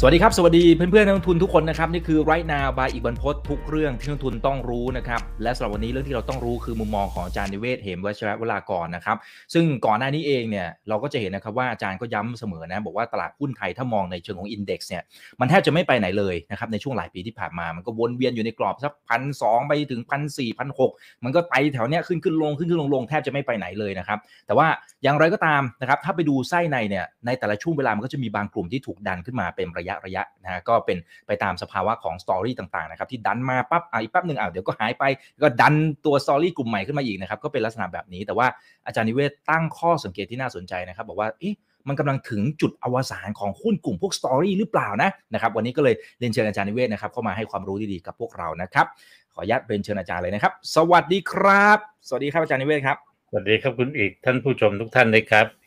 สวัสดีครับ สวัสดีเพื่อนๆนักลงทุนทุกคนนะครับ นี่คือ right now by อีกบรรพททุกเรื่องที่นักลงทุนต้องรู้นะครับ และสำหรับวันนี้เรื่องที่เราต้องรู้คือมุมมองของอาจารย์นิเวศเหมวัชระเวรากรนะครับ ซึ่งก่อนหน้านี้เองเนี่ยเราก็จะเห็นนะครับว่าอาจารย์ก็ย้ำเสมอนะ บอกว่าตลาดหุ้นไทยถ้ามองในเชิงของอินเด็กซ์เนี่ยมันแทบจะไม่ไปไหนเลยนะครับในช่วงหลายปีที่ผ่านมา มันก็วนเวียนอยู่ในกรอบสักพันสองไปถึงพันสี่พันหกมันก็ไปแถวเนี้ยขึ้นขึ้นลงขึ้นขึ้นลงลงแทบจะไม่ไปไหนเลยนะครับแต่ว่าอย่างไรก็ตามนะครับถ้าไปดูไส้ในเนี่ยในแต่ละช่วงเวลามันก็จะมีบางกลุ่มที่ถูกดันขึ้นมาเป็นระยะระยะนะฮะก็เป็นไปตามสภาวะของ story ต่างๆนะครับที่ดันมาปั๊บอะอีกแป๊บหนึ่งอะเดี๋ยวก็หายไปก็ดันตัว story กลุ่มใหม่ขึ้นมาอีกนะครับก็เป็นลักษณะแบบนี้ แต่ว่าอาจารย์นิเวศน์ตั้งข้อสังเกตที่น่าสนใจนะครับบอกว่าเอ๊ะมันกำลังถึงจุดอวสานของหุ้นกลุ่มพวก story หรือเปล่านะนะครับวันนี้ก็เลยเรียนเชิญอาจารย์นิเวศน์นะครับเข้ามาให้ความรู้ดีๆกับพวกเรานะครับ ขออนุญาตเรียนเชิญอาจารย์เลยนะครับ สวัสดีครับ สวัสดีครับอาจารย์นิเวศน์ครับสวัสดีครับคุณอีกท่านผู้ชมทุกท่านเลยครับ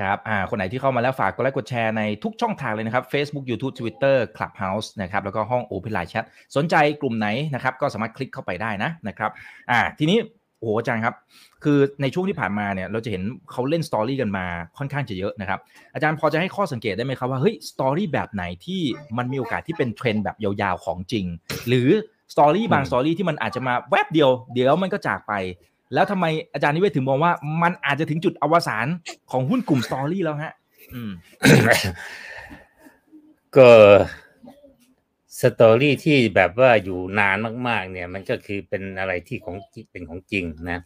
ครับอ่าคนไหนที่เข้ามาแล้วฝากกดไลค์กดแชร์ในทุกช่องทางเลยนะครับ Facebook YouTube Twitter Clubhouse นะครับแล้วก็ห้อง Open Line Chat สนใจกลุ่มไหนนะครับก็สามารถคลิกเข้าไปได้นะนะครับอ่าทีนี้โอ้โหอาจารย์ครับ คือในช่วงที่ผ่านมาเนี่ยเราจะเห็นเขาเล่น story กันมาค่อนข้างจะเยอะนะครับ อาจารย์พอจะให้ข้อสังเกตได้ไหมครับว่าเฮ้ย story แบบไหนที่มันมีโอกาสที่เป็นเทรนด์แบบยาวๆของจริง หรือ story บาง story ที่มันอาจจะมาแวบเดียว เดี๋ยวมันก็จากไป แล้วทำไมอาจารย์นิเวศน์ถึงมองว่า มันอาจจะถึงจุดอวสานของหุ้นกลุ่ม story แล้วฮะอืมก็ story ที่แบบว่าอยู่นานมาก ๆ เนี่ย มันก็คือเป็นอะไรที่ของเป็นของจริงนะ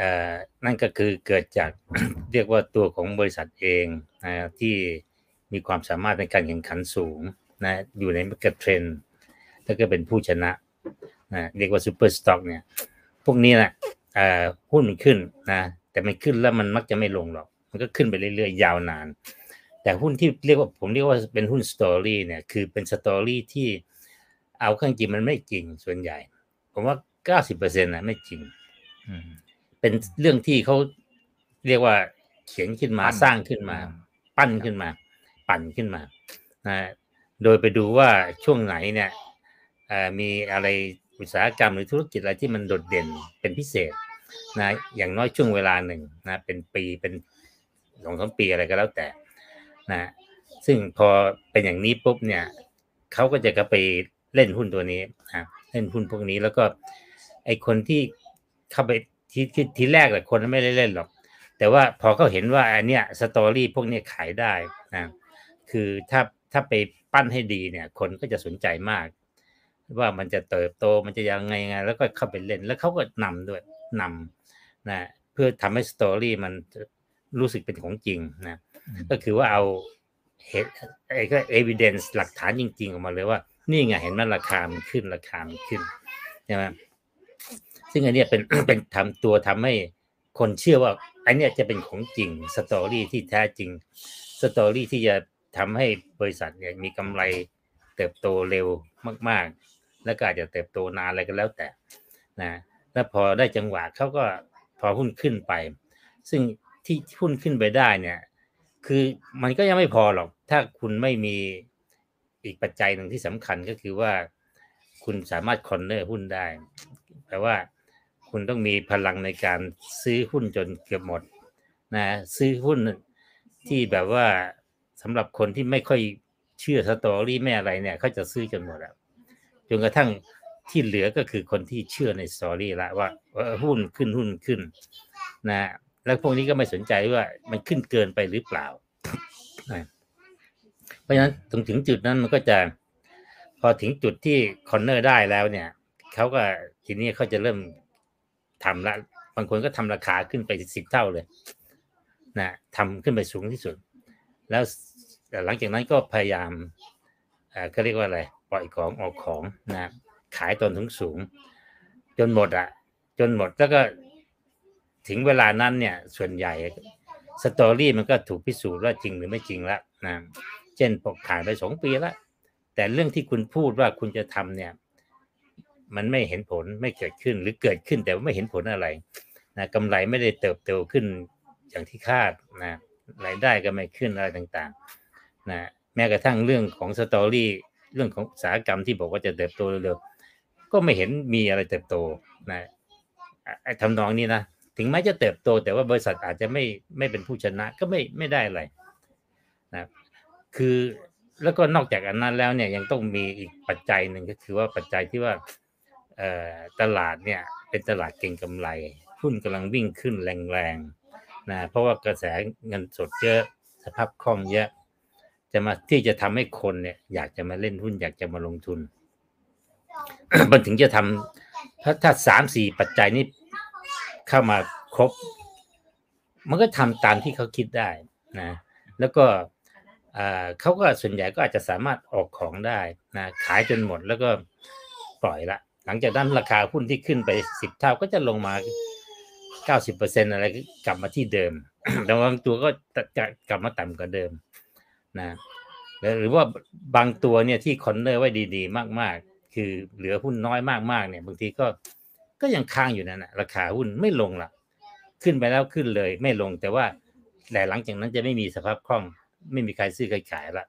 อ่อนั่นก็คือเกิดจากเรียกว่าตัวของบริษัทเองนะที่มีความสามารถในการแข่งขันสูงนะอยู่ใน megatrend แล้วก็เป็นผู้ชนะนะเรียกว่า super stock เนี่ย พวกนี้นะเอ่อ หุ้นมันขึ้นนะ แต่มันขึ้นแล้วมันมักจะไม่ลงหรอก มันก็ขึ้นไปเรื่อยๆ ยาวนาน แต่หุ้นที่เรียกว่าผมเรียกว่าเป็นหุ้น story เนี่ย คือเป็น story ที่เอาเข้าจริงมันไม่จริงส่วนใหญ่ ผมว่าเก้าสิบเปอร์เซ็นต์นะไม่จริงอืมเป็นเรื่องที่เขาเรียกว่าเขียนขึ้นมาปั้นสร้างขึ้นมา ปั้นขึ้นมา ปั่นขึ้นมานะโดยไปดูว่าช่วงไหนเนี่ยเอ่อมีอะไรอุตสาหกรรมหรือธุรกิจอะไรที่มันโดดเด่นเป็นพิเศษ นะอย่างน้อยช่วงเวลาหนึ่งนะเป็นปีเป็นสองสามปีอะไรก็แล้วแต่นะซึ่งพอเป็นอย่างนี้ปุ๊บเนี่ยเขาก็จะก็ไปเล่นหุ้นตัวนี้นะเล่นหุ้นพวกนี้แล้วก็ไอคนที่เข้าไปทีทีทีแรกแหละคนไม่ได้เล่นหรอก แต่ว่าพอเขาเห็นว่าอันเนี้ยสตอรี่พวกนี้ขายได้นะคือถ้าถ้าไปปั้นให้ดีเนี่ย คนก็จะสนใจมาก ว่ามันจะเติบโตมันจะยังไงไงแล้วก็เข้าไปเล่นแล้วเขาก็นำด้วย นำนะเพื่อทำให้สตอรี่มันรู้สึกเป็นของจริงนะก็คือว่าเอาเหตุไอ้ก็ evidence หลักฐานจริง ๆ ออกมาเลยว่า นี่ไงเห็นไหมราคามันขึ้นราคามันขึ้นใช่ไหมซึ่งอันเนี้ยเป็นเป็นทำตัวทำให้คนเชื่อว่า อันเนี้ยจะเป็นของจริง story ที่แท้จริง story ที่จะทำให้บริษัทเนี่ยมีกำไรเติบโตเร็วมาก ๆ แล้วก็อาจจะเติบโตนานอะไรก็แล้วแต่นะ แล้วพอได้จังหวะเขาก็พอหุ้นขึ้นไป ซึ่งที่หุ้นขึ้นไปได้เนี่ย คือมันก็ยังไม่พอหรอก ถ้าคุณไม่มีอีกปัจจัยหนึ่งที่สำคัญก็คือว่า คุณสามารถ corner หุ้นได้แปลว่าคุณต้องมีพลังในการซื้อหุ้นจนเกือบหมดนะซื้อหุ้นที่แบบว่าสำหรับคนที่ไม่ค่อยเชื่อ story ไม่อะไรเนี่ยเขาจะซื้อจนหมดอะจนกระทั่ง ที่เหลือก็คือคนที่เชื่อใน story ละว่าหุ้นขึ้นหุ้นขึ้นนะแล้วพวกนี้ก็ไม่สนใจว่ามันขึ้นเกินไปหรือเปล่า เพราะฉะนั้นถึงถึงจุดนั้นมันก็จะพอถึงจุดที่คอนเนอร์ได้แล้วเนี่ยเขาก็ทีนี้เขาจะเริ่มทำละบางคนก็ทำราคาขึ้นไปสิบเท่าเลยนะทำขึ้นไปสูงที่สุด แล้วหลังจากนั้นก็พยายามเอ่อก็เรียกว่าอะไร ปล่อยของออกของนะ ขายตอนถึงสูง จนหมดอะจนหมดแล้วก็ถึงเวลานั้นเนี่ย ส่วนใหญ่สตอรี่มันก็ถูกพิสูจน์ว่าจริงหรือไม่จริงแล้วนะเช่นพอผ่านไปสองปีแล้วแต่เรื่องที่คุณพูดว่าคุณจะทำเนี่ย มันไม่เห็นผลไม่เกิดขึ้นหรือเกิดขึ้นแต่ว่าไม่เห็นผลอะไรนะกำไรไม่ได้เติบโตขึ้นอย่างที่คาดนะรายได้ก็ไม่ขึ้นอะไรต่างๆนะแม้กระทั่งเรื่องของสตอรี่เรื่องของอุตสาหกรรมที่บอกว่าจะเติบโตเร็วๆ ก็ไม่เห็นมีอะไรเติบโตนะไอ้ทำนองนี้นะถึงแม้จะเติบโต แต่ว่าบริษัทอาจจะไม่ไม่เป็นผู้ชนะก็ไม่ไม่ได้อะไรนะคือแล้วก็นอกจากอันนั้นแล้วเนี่ยยังต้องมีอีกปัจจัยหนึ่งก็คือว่าปัจจัยที่ว่าตลาดเนี่ยเป็นตลาดเก่งกำไรหุ้นกำลังวิ่งขึ้นแรงๆนะเพราะว่ากระแสเงินสดเยอะสภาพคล่องเยอะ จะมาที่จะทำให้คนเนี่ยอยากจะมาเล่นหุ้นอยากจะมาลงทุน มันถึงจะทำถ้าถ้าสามสี่ปัจจัยนี้เข้ามาครบ มันก็ทำตามที่เขาคิดได้นะ แล้วก็เขาก็ส่วนใหญ่ก็อาจจะสามารถออกของได้นะขายจนหมดแล้วก็ปล่อยละ หลังจากนั้นราคาหุ้นที่ขึ้นไปสิบเท่าก็จะลงมาเก้าสิบเปอร์เซ็นอะไรกลับมาที่เดิมแต่บางตัวก็จะกลับมาต่ำกว่าเดิมนะหรือว่าบางตัวเนี่ยที่คอนเนอร์ไว้ดีๆ มากๆ คือเหลือหุ้นน้อยมากๆเนี่ยบางทีก็ก็ยังค้างอยู่นั่นแหะราคาหุ้นไม่ลงละขึ้นไปแล้วขึ้นเลยไม่ลงแต่ว่าแต่หลังจากนั้นจะไม่มีสภาพคล่อง ไม่มีใครซื้อใครขายละ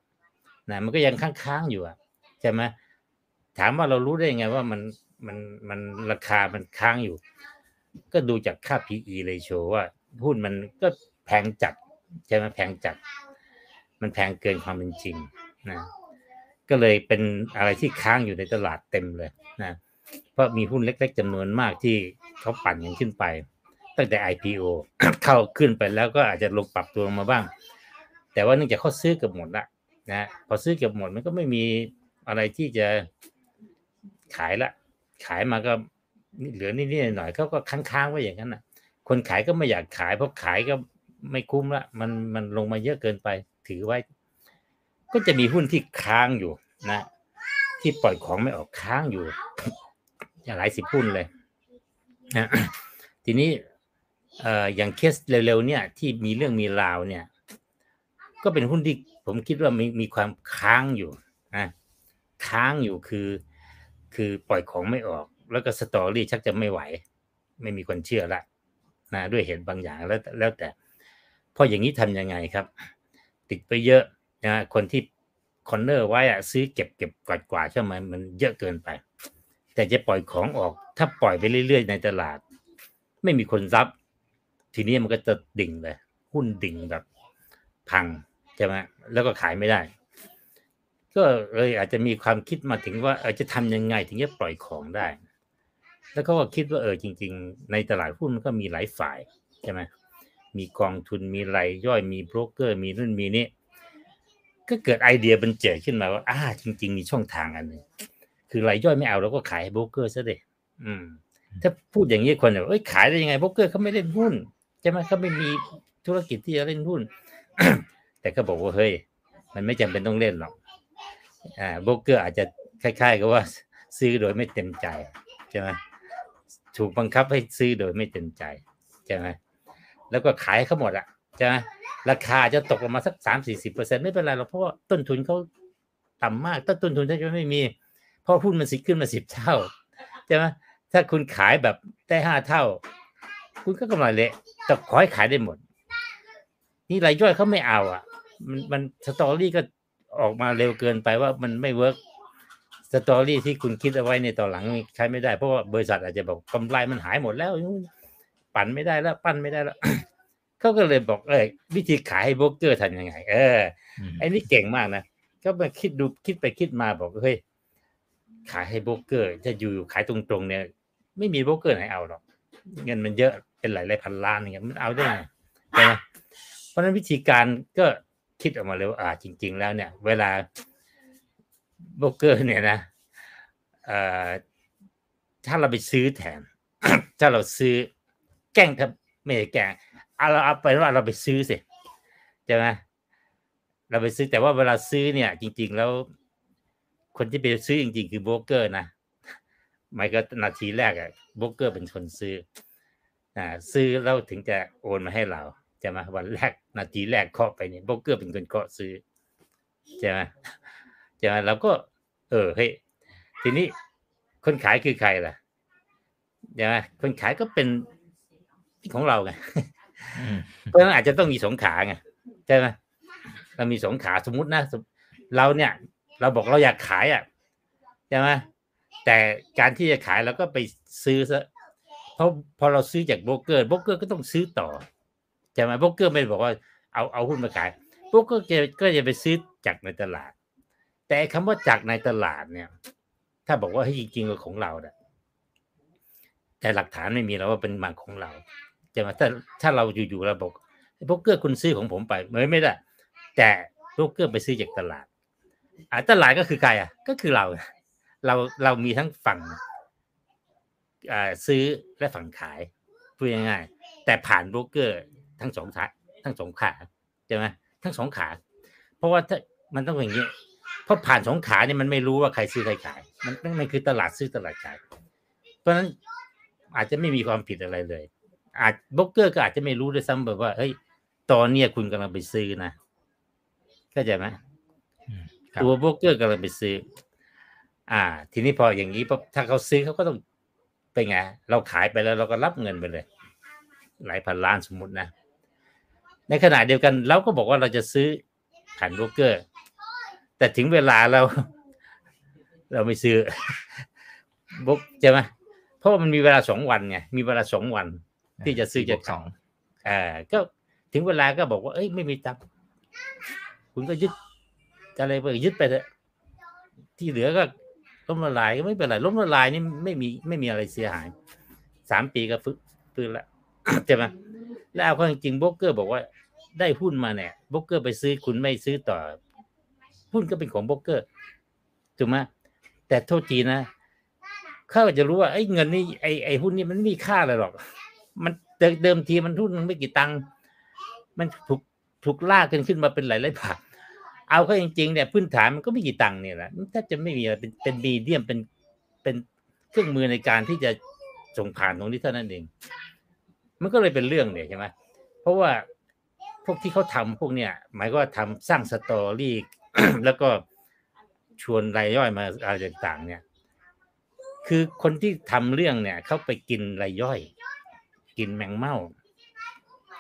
นะมันก็ยังค้างๆอยู่อะใช่ไหมถามว่าเรารู้ได้ยังไงว่ามันมันมันราคามันค้างอยู่ ก็ดูจากค่า PE ratio ว่าหุ้นมันก็แพงจัดใช่ไหมแพงจัด มันแพงเกินความเป็นจริงนะ ก็เลยเป็นอะไรที่ค้างอยู่ในตลาดเต็มเลยนะเพราะมีหุ้นเล็ก ๆจำนวนมากที่เขาปั่นกันขึ้นไป ตั้งแต่ IPO เข้าขึ้นไปแล้วก็อาจจะลงปรับตัวมาบ้าง แต่ว่าเนื่องจากเขาซื้อเกือบหมดละนะพอซื้อเกือบหมดมันก็ไม่มีอะไรที่จะขายละ ขายมาก็เหลือนิดๆหน่อยเขาก็ค้างๆไว้อย่างนั้นนะคนขายก็ไม่อยากขายเพราะขายก็ไม่คุ้มละมันมันลงมาเยอะเกินไป ถือไว้ ก็จะมีหุ้นที่ค้างอยู่นะ ที่ปล่อยของไม่ออกค้างอยู่หลายสิบหุ้นเลยนะทีนี้เอ่ออย่างเคสเร็วๆเนี่ย ที่มีเรื่องมีราวเนี่ย ก็เป็นหุ้นที่ผมคิดว่ามีมีความค้างอยู่นะค้างอยู่คือ คือปล่อยของไม่ออก แล้วก็ story ชักจะไม่ไหว ไม่มีคนเชื่อละนะด้วยเหตุบางอย่างแล้วแล้วแต่พออย่างนี้ทำยังไงครับ ติดไปเยอะ นะคนที่ corner ไว้อะซื้อเก็บเก็บกวาดกวาดใช่ไหมมันเยอะเกินไป แต่จะปล่อยของออก ถ้าปล่อยไปเรื่อยๆ ในตลาด ไม่มีคนรับ ทีนี้มันก็จะดิ่งเลย หุ้นดิ่งแบบพังใช่ไหมแล้วก็ขายไม่ได้ ก็เลยอาจจะมีความคิดมาถึงว่าเออจะทำยังไงถึงจะปล่อยของได้ แล้วก็คิดว่าเออจริง ๆ ในตลาดหุ้นมันก็มีหลายฝ่ายใช่ไหมมีกองทุนมีรายย่อยมีโบรกเกอร์ มีนู่นมีนี่ ก็เกิดไอเดียบันเจิดขึ้นมาว่าอ่าจริง ๆ มีช่องทางอันนึงคือรายย่อยไม่เอาเราก็ขายให้โบรกเกอร์ซะเด็อืม ถ้าพูดอย่างนี้คนแบบเอ้ยขายได้ยังไงโบรกเกอร์เขาไม่เล่นหุ้นใช่ไหมเขาไม่มีธุรกิจที่จะเล่นหุ้น แต่ก็บอกว่าเฮ้ย มันไม่จำเป็นต้องเล่นหรอกอ่าโบกเกอร์อาจจะคล้ายๆกับว่าซื้อโดยไม่เต็มใจใช่ไหมถูกบังคับให้ซื้อโดยไม่เต็มใจใช่ไหมแล้วก็ขายเขาหมดอะ ใช่ไหมราคาจะตกลงมาสักสามสี่สิบเปอร์เซ็นไม่เป็นไรหรอกเพราะว่าต้นทุนเขาต่ำมาก ต้นทุนถ้าจะไม่มี เพราะหุ้นมันสิขึ้นมาสิบเท่าใช่ไหมถ้าคุณขายแบบได้ห้าเท่า คุณก็กำไรเละแต่ขอให้ขายได้หมด นี่รายย่อยเขาไม่เอา อะ มันมัน story ก็ออกมาเร็วเกินไปว่ามันไม่ work story ที่คุณคิดเอาไว้ในตอนหลังใช้ไม่ได้เพราะว่าบริษัทอาจจะบอกกำไรมันหายหมดแล้ว ปั่นไม่ได้แล้ว ปั้นไม่ได้แล้ว เขาก็เลยบอกเออวิธีขายให้โบรกเกอร์ทำยังไง เออไอ้นี่เก่งมากนะก็มาคิดดูคิดไปคิดมาบอกเฮ้ยขายให้โบรกเกอร์จะอยู่ขายตรงๆเนี่ย ไม่มีโบรกเกอร์ไหนเอาหรอกเงินมันเยอะเป็นหลายๆพันล้านอย่างเงี้ยมันเอาได้ไงใช่ไหมเพราะนั้นวิธีการก็คิดออกมาเลยว่าอ่าจริง ๆ แล้วเนี่ย เวลาโบรกเกอร์เนี่ยนะเอ่อถ้าเราไปซื้อแทน ถ้าเราซื้อแกล้งครับไม่ใช่แกล้ง เอาเราเอาไปว่าเราไปซื้อสิใช่ไหมเราไปซื้อแต่ว่าเวลาซื้อเนี่ย จริง ๆ แล้ว คนที่ไปซื้อจริง ๆ คือโบรกเกอร์นะไม่ก็นาทีแรกอะโบรกเกอร์เป็นคนซื้ออ่าซื้อแล้วถึงจะโอนมาให้เราใช่ไหมวันแรกนาทีแรกเคาะไปเนี่ยโบรกเกอร์เป็นคนเคาะซื้อใช่ไหมใช่ไหมเราก็ เออเฮ้ยทีนี้คนขายคือใครล่ะใช่ไหมคนขายก็เป็นของเราไง เพราะนั้นอาจจะต้องมีสองขาไงใช่ไหมเรามีสองขาสมมตินะเราเนี่ย เราบอกเราอยากขายอะใช่ไหมแต่การที่จะขายเราก็ไปซื้อซะเพราะพอเราซื้อจากโบรกเกอร์โบรกเกอร์ก็ต้องซื้อต่อใช่ไหมโบรกเกอร์ไม่ได้บอกว่าเอาเอาหุ้นมาขายโบรกเกอร์จะก็จะไปซื้อจากในตลาด แต่คำว่าจากในตลาดเนี่ย ถ้าบอกว่าให้จริงๆก็ของเราแต่หลักฐานไม่มีแล้วว่าเป็นมาของเรา ใช่ไหมถ้าถ้าเราอยู่ๆเราบอกโบรกเกอร์คุณซื้อของผมไปไม่ไม่ได้ แต่โบรกเกอร์ไปซื้อจากตลาดอ่าตลาดก็คือใครอะ ก็คือเรา เราเรามีทั้งฝั่งอ่าซื้อและฝั่งขายพูดง่ายๆแต่ผ่านโบรกเกอร์ทั้งสองขาทั้งสองขาใช่ไหมทั้งสองขา เพราะว่าถ้ามันต้องอย่างนี้เพราะผ่านสองขาเนี่ยมันไม่รู้ว่าใครซื้อใครขาย มันมันคือตลาดซื้อตลาดขาย เพราะฉะนั้นอาจจะไม่มีความผิดอะไรเลย อาจโบรกเกอร์ก็อาจจะไม่รู้ด้วยซ้ำแบบว่าเฮ้ยตอนเนี้ยคุณกำลังไปซื้อนะเข้าใจไหมอืมครับตัวโบรกเกอร์กำลังไปซื้อ อ่า ทีนี้พออย่างนี้ปุ๊บถ้าเขาซื้อเขาก็ต้องเป็นไงเราขายไปแล้วเราก็รับเงินไปเลย หลายพันล้านสมมตินะ ในขณะเดียวกันเราก็บอกว่าเราจะซื้อผ่านโบรกเกอร์ แต่ถึงเวลาเรา เราไม่ซื้อโบรกใช่ไหมเพราะว่ามันมีเวลาสองวันไงมีเวลาสองวัน ที่จะซื้อจะสองอ่าก็ถึงเวลาก็บอกว่า เอ้ยไม่มีตังค์คุณก็ยึดอะไรไปยึดไปเถอะที่เหลือก็ล้มละลายก็ไม่เป็นไรล้มละลายนี่ไม่มีไม่มีอะไรเสียหายสามปีก็ฟื้นฟื้นละใช่ไหมแล้วเอาเข้าจริงๆโบรกเกอร์บอกว่า ได้หุ้นมาเนี่ยโบรกเกอร์ไปซื้อคุณไม่ซื้อต่อ หุ้นก็เป็นของโบรกเกอร์ถูกไหมแต่โทษทีนะเขาก็จะรู้ว่าไอ้เงินนี่ไอ้ไอ้หุ้นนี่มันไม่มีค่าอะไรหรอก มันเดิมทีมันหุ้นมันไม่กี่ตังค์มันถูกถูกลากกันขึ้นมาเป็นหลายหลายบาทเอาเข้าจริงๆเนี่ยพื้นฐานมันก็ไม่กี่ตังค์เนี่ยแหละมันแทบจะไม่มีอะไรเป็นเป็นมีเดียมเป็นเป็นเครื่องมือในการที่จะส่งผ่านตรงนี้เท่านั้นเอง มันก็เลยเป็นเรื่องเนี่ยใช่ไหมเพราะว่าพวกที่เขาทำพวกเนี่ย หมายก็ว่าทำสร้างสตอรี่แล้วก็ชวนรายย่อยมาอะไรต่างๆ เนี่ย คือคนที่ทำเรื่องเนี่ยเขาไปกินรายย่อย กินแมงเม่า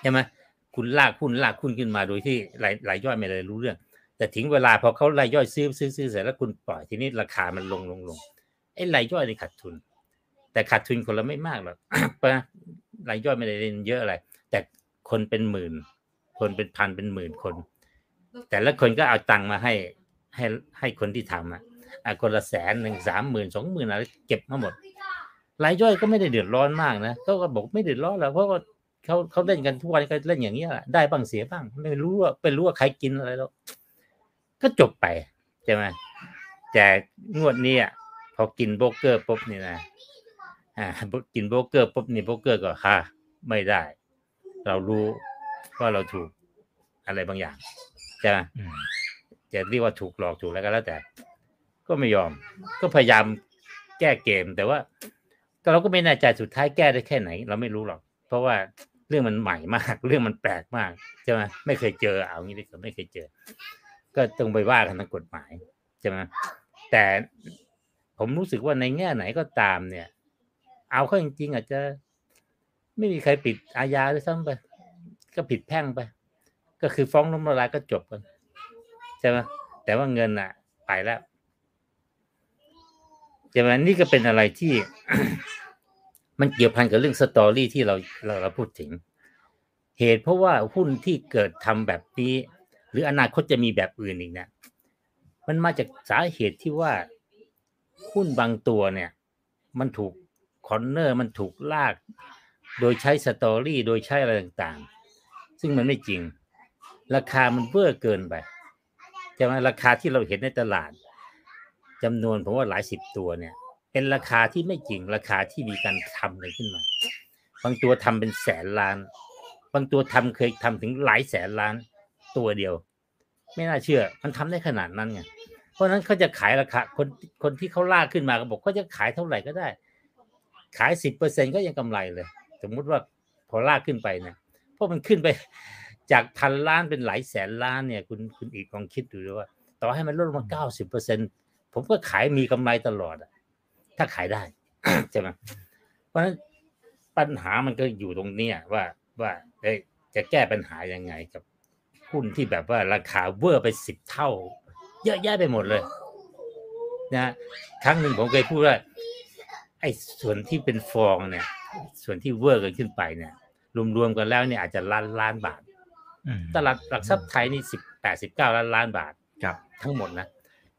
ใช่ไหมคุณลากหุ้นลากหุ้นขึ้นมาโดยที่รายรายย่อยไม่เลยรู้เรื่อง แต่ถึงเวลาพอเขารายย่อยซื้อซื้อซื้อเสร็จแล้วคุณปล่อยทีนี้ราคามันลงลงลงไอ้รายย่อยนี่ขาดทุน แต่ขาดทุนคนละไม่มากหรอกปะรายย่อยไม่ได้เล่นเยอะอะไร แต่คนเป็นหมื่น คนเป็นพันเป็นหมื่นคน แต่ละคนก็เอาตังค์มาให้ให้ให้คนที่ทำอะอะคนละแสนหนึ่งสามหมื่นสองหมื่นอะไรเก็บมาหมด รายย่อยก็ไม่ได้เดือดร้อนมากนะเขาก็บอกไม่เดือดร้อนหรอกเพราะว่าเขาเขาเล่นกันทุกวันก็เล่นอย่างนี้ยแหละได้บ้างเสียบ้าง ไม่รู้ว่าไม่รู้ว่าใครกินอะไรแล้ว ก็จบไปใช่ไหมแต่งวดนี้อะพอกินโบรกเกอร์ปุ๊บนี่นะอ่ากินโบรกเกอร์ปุ๊บนี่โบรกเกอร์ก็ค่ะ ไม่ได้ เรารู้ว่าเราถูกอะไรบางอย่างใช่ไหมอืมจะเรียกว่าถูกหลอกถูกแล้วก็แล้วแต่ ก็ไม่ยอม ก็พยายามแก้เกมแต่ว่า แต่เราก็ไม่แน่ใจสุดท้ายแก้ได้แค่ไหน เราไม่รู้หรอก เพราะว่าเรื่องมันใหม่มาก เรื่องมันแปลกมากใช่ไหมไม่เคยเจอเอางี้ดีกว่าไม่เคยเจอ ก็ต้องไปว่ากันทางกฎหมายใช่ไหมแต่ผมรู้สึกว่าในแง่ไหนก็ตามเนี่ย เอาเข้าจริงๆอาจจะ ไม่มีใครปิดอาญาด้วยซ้ำไป ก็ผิดแพ่งไป ก็คือฟ้องล้มละลายก็จบกันใช่ไหมแต่ว่าเงินอะ ไปแล้วใช่ไหมนี่ก็เป็นอะไรที่ มันเกี่ยวพันกับเรื่องสตอรี่ที่เราเราเราพูดถึง เหตุเพราะว่าหุ้นที่เกิดทำแบบนี้ หรืออนาคตจะมีแบบอื่นอีกเนี่ยมันมาจากสาเหตุที่ว่าหุ้นบางตัวเนี่ย มันถูก corner มันถูกลาก โดยใช้ story โดยใช้อะไรต่างๆ ซึ่งมันไม่จริง ราคามันเวอร์เกินไปใช่ไหมราคาที่เราเห็นในตลาดจำนวนผมว่าหลายสิบตัวเนี่ย เป็นราคาที่ไม่จริงราคาที่มีการทำอะไรขึ้นมา บางตัวทำเป็นแสนล้าน บางตัวทำเคยทำถึงหลายแสนล้านตัวเดียว ไม่น่าเชื่อ มันทำได้ขนาดนั้นไงเพราะนั้นเขาจะขายราคาคนคนที่เขาลาขึ้นมาก็บอกเขาจะขายเท่าไหร่ก็ได้ ขายสิบเปอร์เซ็นก็ยังกำไรเลย สมมุติว่าพอลาขึ้นไปเนี่ยเพราะมันขึ้นไปจากพันล้านเป็นหลายแสนล้านเนี่ย คุณคุณอีกลองคิดดูด้วยว่า ต่อให้มันลดลงมาเก้าสิบเปอร์เซ็นผมก็ขายมีกำไรตลอดอะ ถ้าขายได้ใช่ไหมเพราะฉะนั้นปัญหามันก็อยู่ตรงเนี้ยว่าว่าเอ้ยจะแก้ปัญหายังไงกับหุ้นที่แบบว่าราคาเวอร์ไปสิบเท่า เยอะแยะไปหมดเลย นะครั้งหนึ่งผมเคยพูดว่าไอ้ส่วนที่เป็นฟองเนี่ย ส่วนที่เวอร์กันขึ้นไปเนี่ยรวมๆกันแล้วเนี่ยอาจจะล้านล้านบาทอืมตลาดหลักทรัพย์ไทยนี่สิบแปดสิบเก้าล้านล้านบาทครับ ทั้งหมดนะ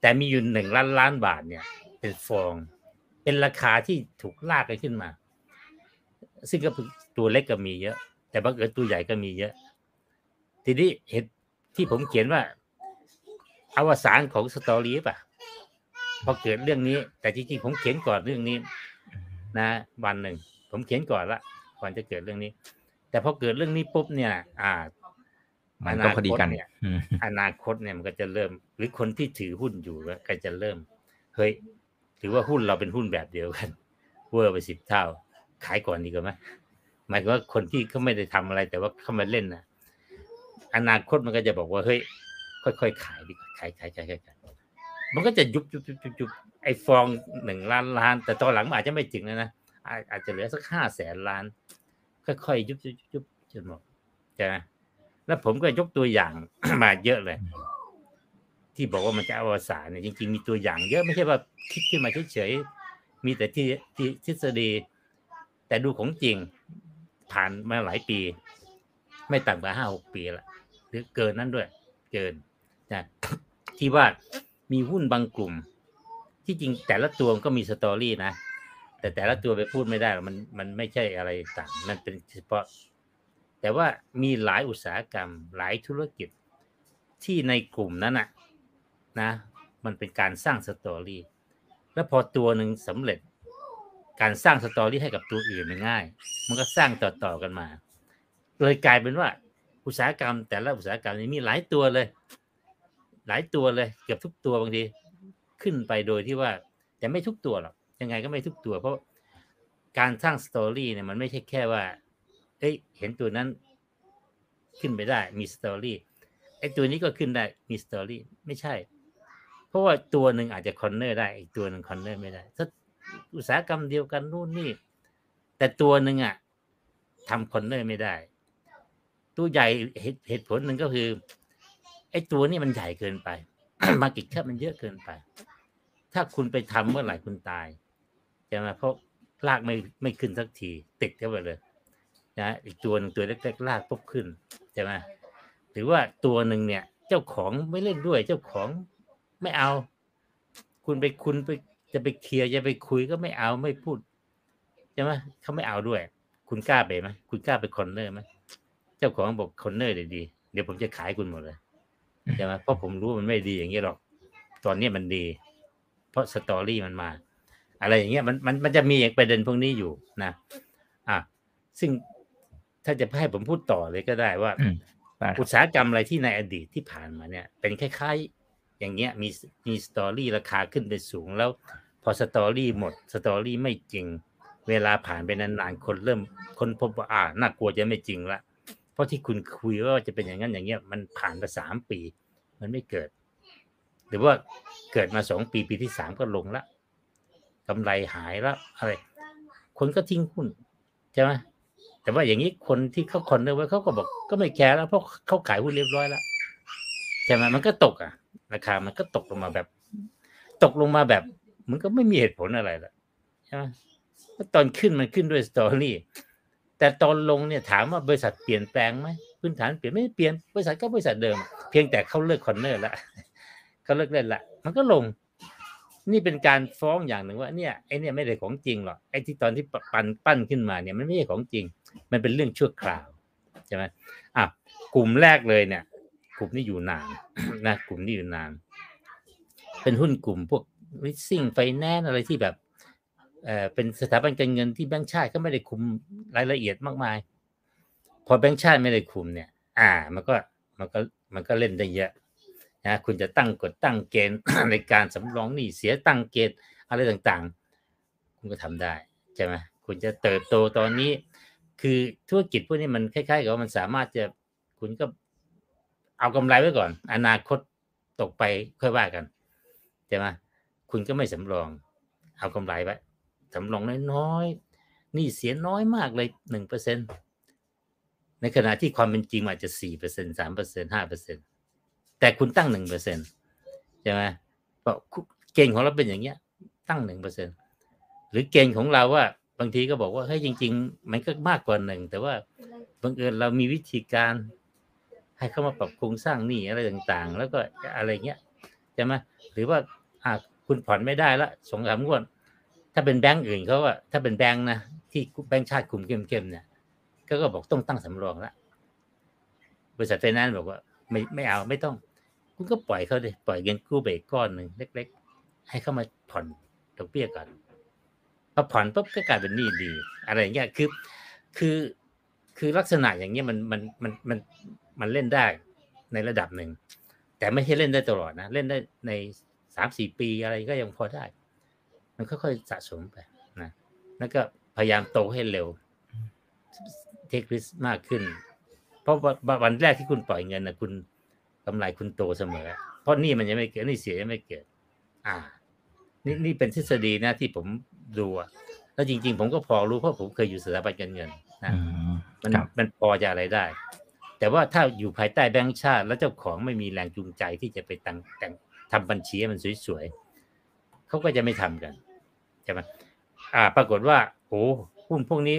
แต่มีอยู่หนึ่งล้านล้านบาทเนี่ย เป็นฟอง เป็นราคาที่ถูกลากกันขึ้นมา ซึ่งก็คือตัวเล็กก็มีเยอะ แต่บางเอิญตัวใหญ่ก็มีเยอะ ทีนี้เหตุที่ผมเขียนว่า อวสานของสตอรี่ป่ะพอเกิดเรื่องนี้ แต่จริงๆผมเขียนก่อนเรื่องนี้ นะ วันหนึ่งผมเขียนก่อนละก่อนจะเกิดเรื่องนี้ แต่พอเกิดเรื่องนี้ปุ๊บเนี่ย อ่ามันก็พอดีกันอนาคตเนี่ยอืมอนาคตเนี่ยมันก็จะเริ่ม หรือคนที่ถือหุ้นอยู่ก็จะเริ่ม เฮ้ย ถือว่าหุ้นเราเป็นหุ้นแบบเดียวกันเวอร์ไปสิบเท่า ขายก่อนดีกว่าไหมหมายถึงว่าคนที่เขาไม่ได้ทำอะไร แต่ว่าเขามาเล่นนะอนาคตมันก็จะบอกว่าเฮ้ยค่อยๆขายดีกว่าขายขายขายขายขายมันก็จะยุบยุบยุบยุบยุบไอ้ฟองหนึ่งล้านล้าน แต่ตอนหลังมันอาจจะไม่ถึงนะนะอาอาจจะเหลือสักห้าแสนล้าน ค่อยๆยุบยุบยุบยุบจนหมดใช่ไหมแล้วผมก็ยกตัวอย่างมาเยอะเลย ที่บอกว่ามันจะอวสานเนี่ยจริงๆมีตัวอย่าง เยอะไม่ใช่ว่าคิดขึ้นมาเฉยๆมีแต่ที่ที่ทฤษฎี แต่ดูของจริงผ่านมาหลายปี ไม่ต่ำกว่าห้าหกปีละหรือเกินนั้นด้วย เกินนะที่ว่ามีหุ้นบางกลุ่ม ที่จริงแต่ละตัวก็มีสตอรี่นะแต่แต่ละตัวไปพูดไม่ได้มันมันไม่ใช่อะไรต่างมันเป็นเฉพาะ แต่ว่ามีหลายอุตสาหกรรมหลายธุรกิจที่ในกลุ่มนั้นน่ะ นะ มันเป็นการสร้างสตอรี่แล้วพอตัวหนึ่งสำเร็จ การสร้างสตอรี่ให้กับตัวอื่นมันง่าย มันก็สร้างต่อๆกันมาเลยกลายเป็นว่า อุตสาหกรรม แต่ละอุตสาหกรรมนี้มีหลายตัวเลย หลายตัวเลย เกือบทุกตัวบางทีขึ้นไปโดยที่ว่าแต่ไม่ทุกตัวหรอกยังไงก็ไม่ทุกตัว เพราะการสร้าง story เนี่ยมันไม่ใช่แค่ว่าเอ้ยเห็นตัวนั้นขึ้นไปได้มี story ไอ้ตัวนี้ก็ขึ้นได้มี story ไม่ใช่ เพราะว่าตัวหนึ่งอาจจะ corner ได้อีกตัวหนึ่ง corner ไม่ได้ถ้าอุตสาหกรรมเดียวกันนู่นนี่ แต่ตัวหนึ่งอะทำ corner ไม่ได้ ตัวใหญ่เหตุเหตุผลหนึ่งก็คือไอ้ตัวนี้มันใหญ่เกินไป market cap มันเยอะเกินไป ถ้าคุณไปทำเมื่อไหร่คุณตายใช่ไหมเพราะลากไม่ไม่ขึ้นสักที ติดเข้าไปเลยนะอีกตัวหนึ่งตัวเล็กๆลากปุ๊บขึ้นใช่ไหมหรือว่าตัวหนึ่งเนี่ย เจ้าของไม่เล่นด้วย เจ้าของ ไม่เอา คุณไปคุณไปจะไปเคลียร์จะไปคุยก็ไม่เอาไม่พูดใช่ไหมเขาไม่เอาด้วย คุณกล้าไปไหมคุณกล้าไป corner ไหมเจ้าของบอก corner เดี๋ยวดีเดี๋ยวผมจะขายคุณหมดเลยใช่ไหมเพราะผมรู้มันไม่ดีอย่างนี้หรอก ตอนนี้มันดี เพราะ story มันมา อะไรอย่างเงี้ยมันมันมันจะมีประเด็นพวกนี้อยู่นะ อะซึ่งถ้าจะให้ผมพูดต่อเลยก็ได้ว่าอืมได้ครับอุตสาหกรรมอะไรที่ในอดีตที่ผ่านมาเนี่ย เป็นคล้ายๆ อย่างเงี้ยมีมี story ราคาขึ้นไปสูงแล้ว พอ story หมด story ไม่จริง เวลาผ่านไปนานๆคนเริ่มคนพบว่าอ่าน่ากลัวจะไม่จริงละเพราะที่คุณคุยว่าจะเป็นอย่างนั้นอย่างเงี้ยมันผ่านไปสามปี มันไม่เกิด หรือว่าเกิดมาสองปีปีที่สามก็ลงละกำไรหายล้วอะไร คนก็ทิ้งหุ้นใช่ไหมแต่ว่าอย่างนี้คนที่เขาคอนเนอร์ไว้เขาก็บอกก็ไม่แคร์แล้วเพราะเขาขายหุ้นเรียบร้อยแล้วใช่ไหมมันก็ตกอะ ราคามันก็ตกลงมาแบบ ตกลงมาแบบ มันก็ไม่มีเหตุผลอะไรละใช่ไหมตอนขึ้นมันขึ้นด้วย story แต่ตอนลงเนี่ยถามว่าบริษัทเปลี่ยนแปลงไหมพื้นฐานเปลี่ยนไม่เปลี่ยนบริษัทก็บริษัทเดิม เพียงแต่เขาเลิก corner ละเขาเลิกเล่นละมันก็ลง นี่เป็นการฟ้องอย่างหนึ่งว่าเนี่ยไอ้เนี่ยไม่ได้ของจริงหรอกไอ้ที่ตอนที่ปันปั้นขึ้นมาเนี่ยมันไม่ใช่ของจริง มันเป็นเรื่องชั่วคราวใช่ไหมอะกลุ่มแรกเลยเนี่ย กลุ่มนี้อยู่นานนะกลุ่มนี้อยู่นาน เป็นหุ้นกลุ่มพวก leasing finance อะไรที่แบบเออเป็นสถาบันการเงินที่แบงก์ชาติก็ไม่ได้คุมรายละเอียดมากมาย พอแบงก์ชาติไม่ได้คุมเนี่ย อ่า มันก็มันก็มันก็เล่นได้เยอะนะคุณจะตั้งกฎตั้งเกณฑ์ในการสำรองหนี้เสียตั้งเกณฑ์อะไรต่างๆ คุณก็ทำได้ใช่ไหมคุณจะเติบโตตอนนี้ คือธุรกิจพวกนี้มันคล้ายๆกับมันสามารถจะคุณก็ เอากำไรไว้ก่อน อนาคตตกไปค่อยว่ากันใช่ไหมคุณก็ไม่สำรอง เอากำไรไว้สำรองน้อยๆนี่เสียน้อยมากเลยหนึ่งเปอร์เซ็นในขณะที่ความเป็นจริงอาจจะสี่เปอร์เซ็นสามเปอร์เซ็นห้าเปอร์เซ็นแต่คุณตั้งหนึ่งเปอร์เซ็นใช่ไหมเพราะเกณฑ์ของเราเป็นอย่างเงี้ย ตั้งหนึ่งเปอร์เซ็นหรือเกณฑ์ของเราว่าบางทีก็บอกว่าเฮ้ยจริง ๆ มันก็มากกว่าหนึ่งแต่ว่าบังเอิญเรามีวิธีการ ให้เข้ามาปรับโครงสร้างหนี้อะไรต่างๆ แล้วก็อะไรเงี้ยใช่ไหมหรือว่าอ่าคุณผ่อนไม่ได้ละสองสามงวดถ้าเป็นแบงก์อื่นเขาว่าถ้าเป็นแบงก์นะที่แบงก์ชาติคุมเข้มๆเนี่ยก็ก็บอกต้องตั้งสำรองละบริษัทไฟแนนซ์บอกว่า ไม่ไม่เอาไม่ต้อง คุณก็ปล่อยเขาเลยปล่อยเงินกู้ไปกก้อนหนึ่งเล็ก ๆ ให้เข้ามาผ่อนดอกเบี้ยก่อนพอผ่อนปุ๊บก็กลายเป็นหนี้ดี อะไรเงี้ยคือคือคือลักษณะอย่างเงี้ยมันมันมันมัน มันเล่นได้ในระดับหนึ่ง แต่ไม่ใช่เล่นได้ตลอดนะ เล่นได้ในสามสี่ปีอะไรก็ยังพอได้ มันค่อยๆสะสมไปนะแล้วก็พยายามโตให้เร็วเทคริสมากขึ้น เพราะวันแรกที่คุณปล่อยเงินนะคุณกำไรคุณโตเสมอ เพราะนี่มันยังไม่เกิดนี่เสียยังไม่เกิด อ่า นี่นี่เป็นทฤษฎีนะที่ผมดูอะแล้วจริง ๆ ผมก็พอรู้เพราะผมเคยอยู่สถาบันการเงินนะมันมันพอจะอะไรได้ แต่ว่าถ้าอยู่ภายใต้แบงก์ชาติ แล้วเจ้าของไม่มีแรงจูงใจที่จะไปต่งแต่งทำบัญชีให้มันสวยๆเขาก็จะไม่ทำกันใช่ไหมอ่า ปรากฏว่าโอ้หุ้นพวกนี้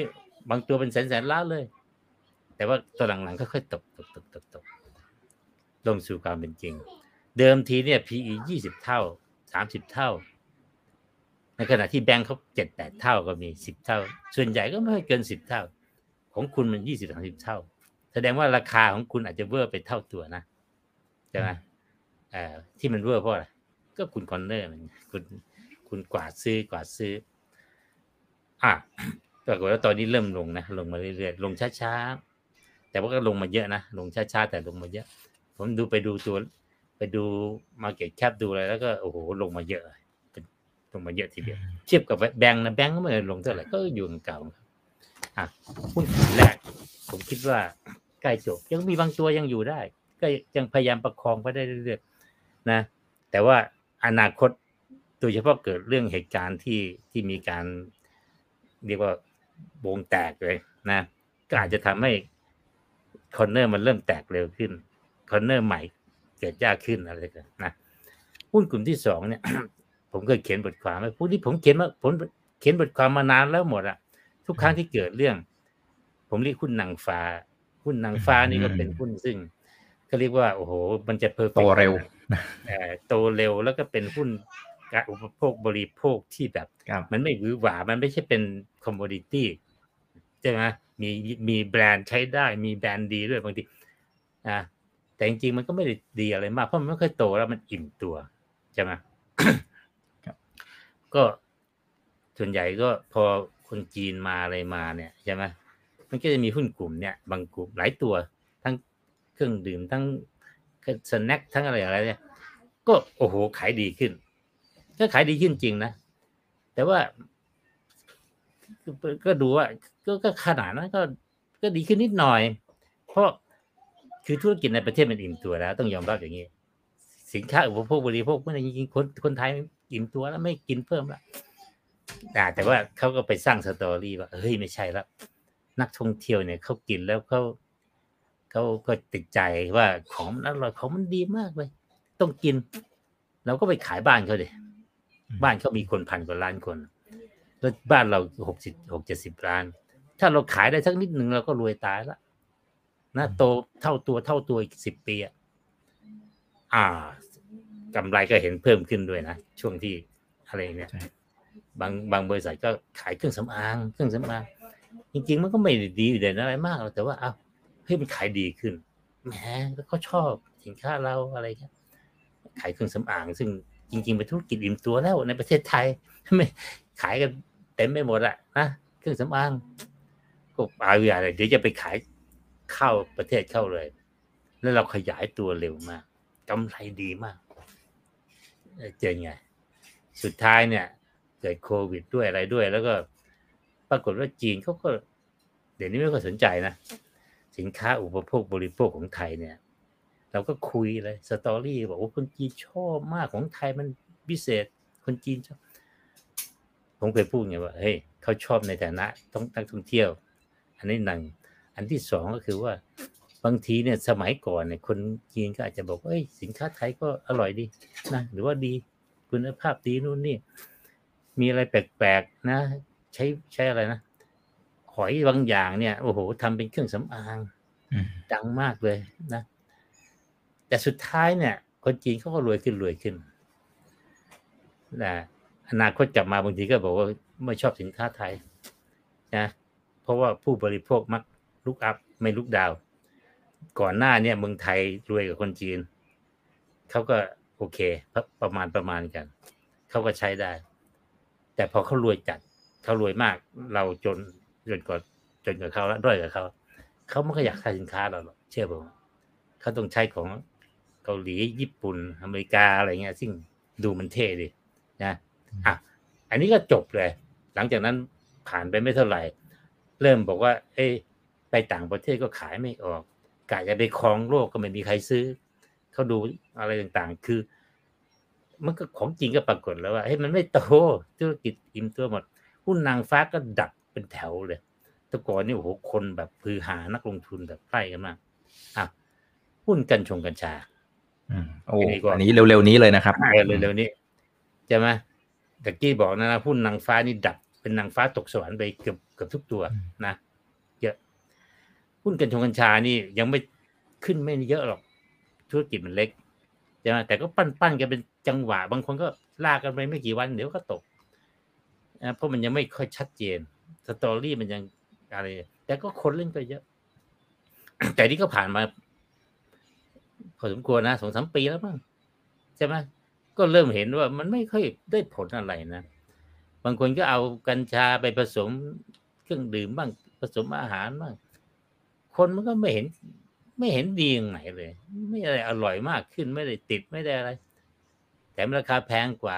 บางตัวเป็นแสนๆล้านเลย แต่ว่าตัวหลังๆค่อยๆตกตกตกตกตกลงสู่ความเป็นจริง เดิมทีเนี่ย PE ยี่สิบเท่าสามสิบเท่า ในขณะที่แบงค์เขาเจ็ดแปดเท่าก็มีสิบเท่า ส่วนใหญ่ก็ไม่เกินสิบเท่า ของคุณมันยี่สิบสามสิบเท่า แสดงว่าราคาของคุณอาจจะเวอร์ไปเท่าตัวนะใช่ไหมเอ่อที่มันเวอร์เพราะอะไรก็คุณ corner มันคุณคุณกวาดซื้อกวาดซื้อ อะปรากฏว่าตอนนี้เริ่มลงนะลงมาเรื่อยๆลงช้าๆแต่ว่าก็ลงมาเยอะนะลงช้าๆแต่ลงมาเยอะ ผมดูไปดูตัวไปดูมาเก็ตแคปดูอะไรแล้วก็โอ้โหลงมาเยอะเป็นลงมาเยอะทีเดียวเทียบกับแบงค์นะแบงค์ก็ไม่ลงเท่าไหร่ก็อยู่เก่าอะหุ้นแรก ผมคิดว่า ใกล้จบ ยังมีบางตัวยังอยู่ได้ ก็ยังพยายามประคองไปได้เรื่อยๆนะ แต่ว่าอนาคตโดยเฉพาะเกิดเรื่องเหตุการณ์ที่ที่มีการเรียกว่าวงแตกเลยนะก็อาจจะทำให้ corner มันเริ่มแตกเร็วขึ้น corner ใหม่เกิดยากขึ้นอะไรกันนะหุ้นกลุ่มที่สองเนี่ย ผมเคยเขียนบทความไว้พวกที่ผมเขียนมาผมเขียนบทความมานานแล้วหมดอะทุกครั้งที่เกิดเรื่อง ผมเรียกหุ้นนางฟ้า หุ้นนางฟ้านี่ก็เป็นหุ้นซึ่งเขาเรียกว่า โอ้โห มันจะ perfect โตเร็วโตเร็วแล้วก็เป็นหุ้นการอุปโภคบริโภคที่แบบ มันไม่หวือหวา มันไม่ใช่เป็นคอมมดิตี้ใช่ไหมมีมีแบรนด์ใช้ได้มีแบรนด์ดีด้วยบางทีอ่าแต่จริงๆมันก็ไม่ได้ดีอะไรมาก เพราะมันไม่ค่อยโตแล้วมันอิ่มตัวใช่ไหมก็ส่วนใหญ่ก็พอคนจีนมาอะไรมาเนี่ยใช่ไหม มันก็จะมีหุ้นกลุ่มเนี่ยบางกลุ่มหลายตัว ทั้งเครื่องดื่มทั้ง snack ทั้งอะไรอะไรเนี่ยก็โอ้โหขายดีขึ้น ก็ขายดีขึ้นจริงนะ แต่ว่า ก็ดูว่าก็ขนาดนั้นก็ก็ดีขึ้นนิดหน่อย เพราะคือธุรกิจในประเทศมันอิ่มตัวแล้ว ต้องยอมรับอย่างนี้ สินค้าอุปโภคบริโภคมันจริงๆคนคนไทยอิ่มตัวแล้วไม่กินเพิ่มละแต่ว่าเขาก็ไปสร้าง story ว่าเฮ้ยไม่ใช่แล้ว นักท่องเที่ยวเนี่ยเขากินแล้วเขาเขาก็ติดใจว่าของมันอร่อยของมันดีมากเลย ต้องกินเราก็ไปขายบ้านเขาเลยบ้านเขามีคนพันกว่าล้านคนแล้วบ้านเราหกสิบหกเจ็ดสิบล้าน ถ้าเราขายได้สักนิดหนึ่งเราก็รวยตายละนะโตเท่าตัวเท่าตัวอีกสิบปีอะอ่ากำไรก็เห็นเพิ่มขึ้นด้วยนะช่วงที่อะไรเนี่ยบางบางบริษัทก็ขายเครื่องสำอาง เครื่องสำอาง จริง ๆ มันก็ไม่ดีเด่นอะไรมากแต่ว่าเอาเฮ้ยมันขายดีขึ้นแหมแล้วก็ชอบสินค้าเราอะไรเงี้ยขายเครื่องสำอาง ซึ่งจริง ๆ เป็นธุรกิจอิ่มตัวแล้วในประเทศไทยไม่ขายกันเต็มไปหมดอะนะเครื่องสำอางก็เอาอะไรเดี๋ยวจะไปขายเข้าประเทศเข้าเลย แล้วเราขยายตัวเร็วมากกำไรดีมากเจอไง สุดท้ายเนี่ย เกิดโควิดด้วยอะไรด้วย แล้วก็ ปรากฏว่าจีนเขาก็ เดี๋ยวนี้ไม่ค่อยสนใจนะ สินค้าอุปโภคบริโภคของไทยเนี่ย เราก็คุยเลยสตอรี่บอกว่าคนจีนชอบมากของไทยมันพิเศษ คนจีนชอบผมเคยพูดไงว่าเฮ้ยเขาชอบในฐานะต้องนักท่องเที่ยว อันนี้หนึ่งอันที่สองก็คือว่าบางทีเนี่ยสมัยก่อนเนี่ยคนจีนก็อาจจะบอกว่าสินค้าไทยก็อร่อยดีนะหรือว่าดีคุณภาพดีนู่นนี่ มีอะไรแปลกๆนะ ใช้ใช้อะไรนะหอยบางอย่างเนี่ยโอ้โหทำเป็นเครื่องสำอางอืมดังมากเลยนะ แต่สุดท้ายเนี่ย คนจีนเขาก็รวยขึ้นรวยขึ้นนะอนาคตกลับมาบางทีก็บอกว่าไม่ชอบสินค้าไทยนะเพราะว่าผู้บริโภคมักลุกอัพไม่ลุกดาวน์ก่อนหน้าเนี่ยเมืองไทยรวยกับคนจีนเขาก็โอเคประประมาณประมาณกันเขาก็ใช้ได้ แต่พอเขารวยจัด เขารวยมาก เราจนจนกว่าจนกับเขาแล้วด้อยกับเขาเขาไม่ก็อยากใช้สินค้าเราหรอกเชื่อผมเขาต้องใช้ของเกาหลีญี่ปุ่นอเมริกาอะไรเงี้ยซึ่งดูมันเท่ดีนะอะอันนี้ก็จบเลย หลังจากนั้นผ่านไปไม่เท่าไหร่ เริ่มบอกว่า เอ้ยไปต่างประเทศก็ขายไม่ออกกะจะไปครองโลกก็ไม่มีใครซื้อเขาดูอะไรต่างๆ คือ มันก็ของจริงก็ปรากฏแล้วว่าเฮ้ยมันไม่โตธุรกิจอิ่มตัวหมด หุ้นนางฟ้าก็ดับเป็นแถวเลยแต่ก่อนนี่โอ้โหคนแบบพือหานักลงทุนแบบใกล้กันมากอะหุ้นกัญชงกัญชาอืมโอ้อันนี้ก็อันนี้เร็วๆนี้เลยนะครับเออเร็วๆนี้ใช่ไหมตะกี้บอกนะนะหุ้นนางฟ้านี่ดับเป็นนางฟ้าตกสวรรค์ไปเกือบเกือบทุกตัวอืมนะเยอะหุ้นกัญชงกัญชานี่ยังไม่ขึ้นไม่เยอะหรอกธุรกิจมันเล็กใช่ไหมแต่ก็ปั้นปั้นๆกันเป็นจังหวะ บางคนก็ลากกันไปไม่กี่วันเดี๋ยวก็ตก นะเพราะมันยังไม่ค่อยชัดเจนสตอรี่มันยังอะไร แต่ก็คนเล่นก็เยอะ แต่นี่ก็ผ่านมาพอสมควรนะสองสามปีแล้วมั้งใช่ไหมก็เริ่มเห็นว่ามันไม่ค่อยได้ผลอะไรนะ บางคนก็เอากัญชาไปผสมเครื่องดื่มบ้างผสมอาหารบ้างคนมันก็ไม่เห็น ไม่เห็นดีอย่างไหนเลย ไม่อะไรอร่อยมากขึ้นไม่ได้ติดไม่ได้อะไร แต่ราคาแพงกว่า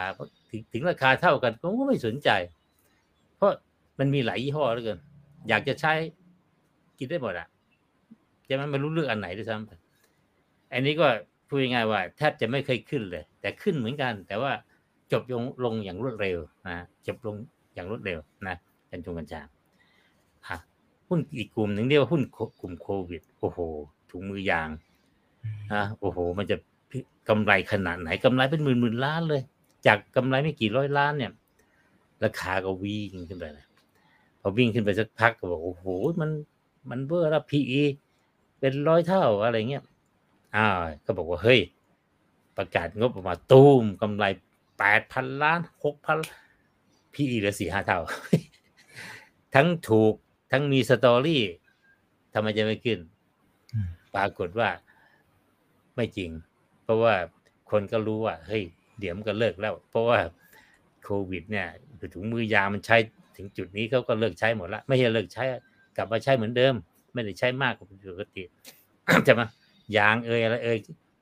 ถึงถึงราคาเท่ากันก็ไม่สนใจ มันมีหลายยี่ห้อเหลือเกิน อยากจะใช้กินได้หมดอะใช่ไหมไม่รู้เลือกอันไหนด้วยซ้ำไปอันนี้ก็พูดง่ายๆว่าแทบจะไม่เคยขึ้นเลย แต่ขึ้นเหมือนกัน แต่ว่าจบลงลงอย่างรวดเร็วนะจบลงอย่างรวดเร็วนะกัญชงกัญชาอะหุ้นอีกกลุ่มหนึ่งเรียกว่าหุ้นโคกลุ่มโควิด โอ้โหถุงมือยางนะโอ้โห มันจะกำไรขนาดไหนกำไรเป็นหมื่นหมื่นล้านเลย จากกำไรไม่กี่ร้อยล้านเนี่ย ราคาก็วิ่งขึ้นไปเลย พอวิ่งขึ้นไปสักพักก็บอกโอ้โหมันมันเบอร์ละ PE เป็นร้อยเท่าอะไรเงี้ยอ้าวก็บอกว่าเฮ้ย ประกาศงบออกมาตูมกำไรแปดพันล้านหกพัน PE เหลือสี่ห้าเท่า ทั้งถูกทั้งมีสตอรี่ทำไมจะไม่ขึ้น ปรากฏว่าไม่จริง เพราะว่าคนก็รู้ว่า เฮ้ย เดี๋ยวมันก็เลิกแล้ว เพราะว่าโควิด เนี่ยถุงมือยามันใช้ ถึงจุดนี้เขาก็เลิกใช้หมดละไม่ใช่เลิกใช้กลับมาใช้เหมือนเดิม ไม่ได้ใช้มากกว่าปกติใช่ไหมยางเอยอะไรเอย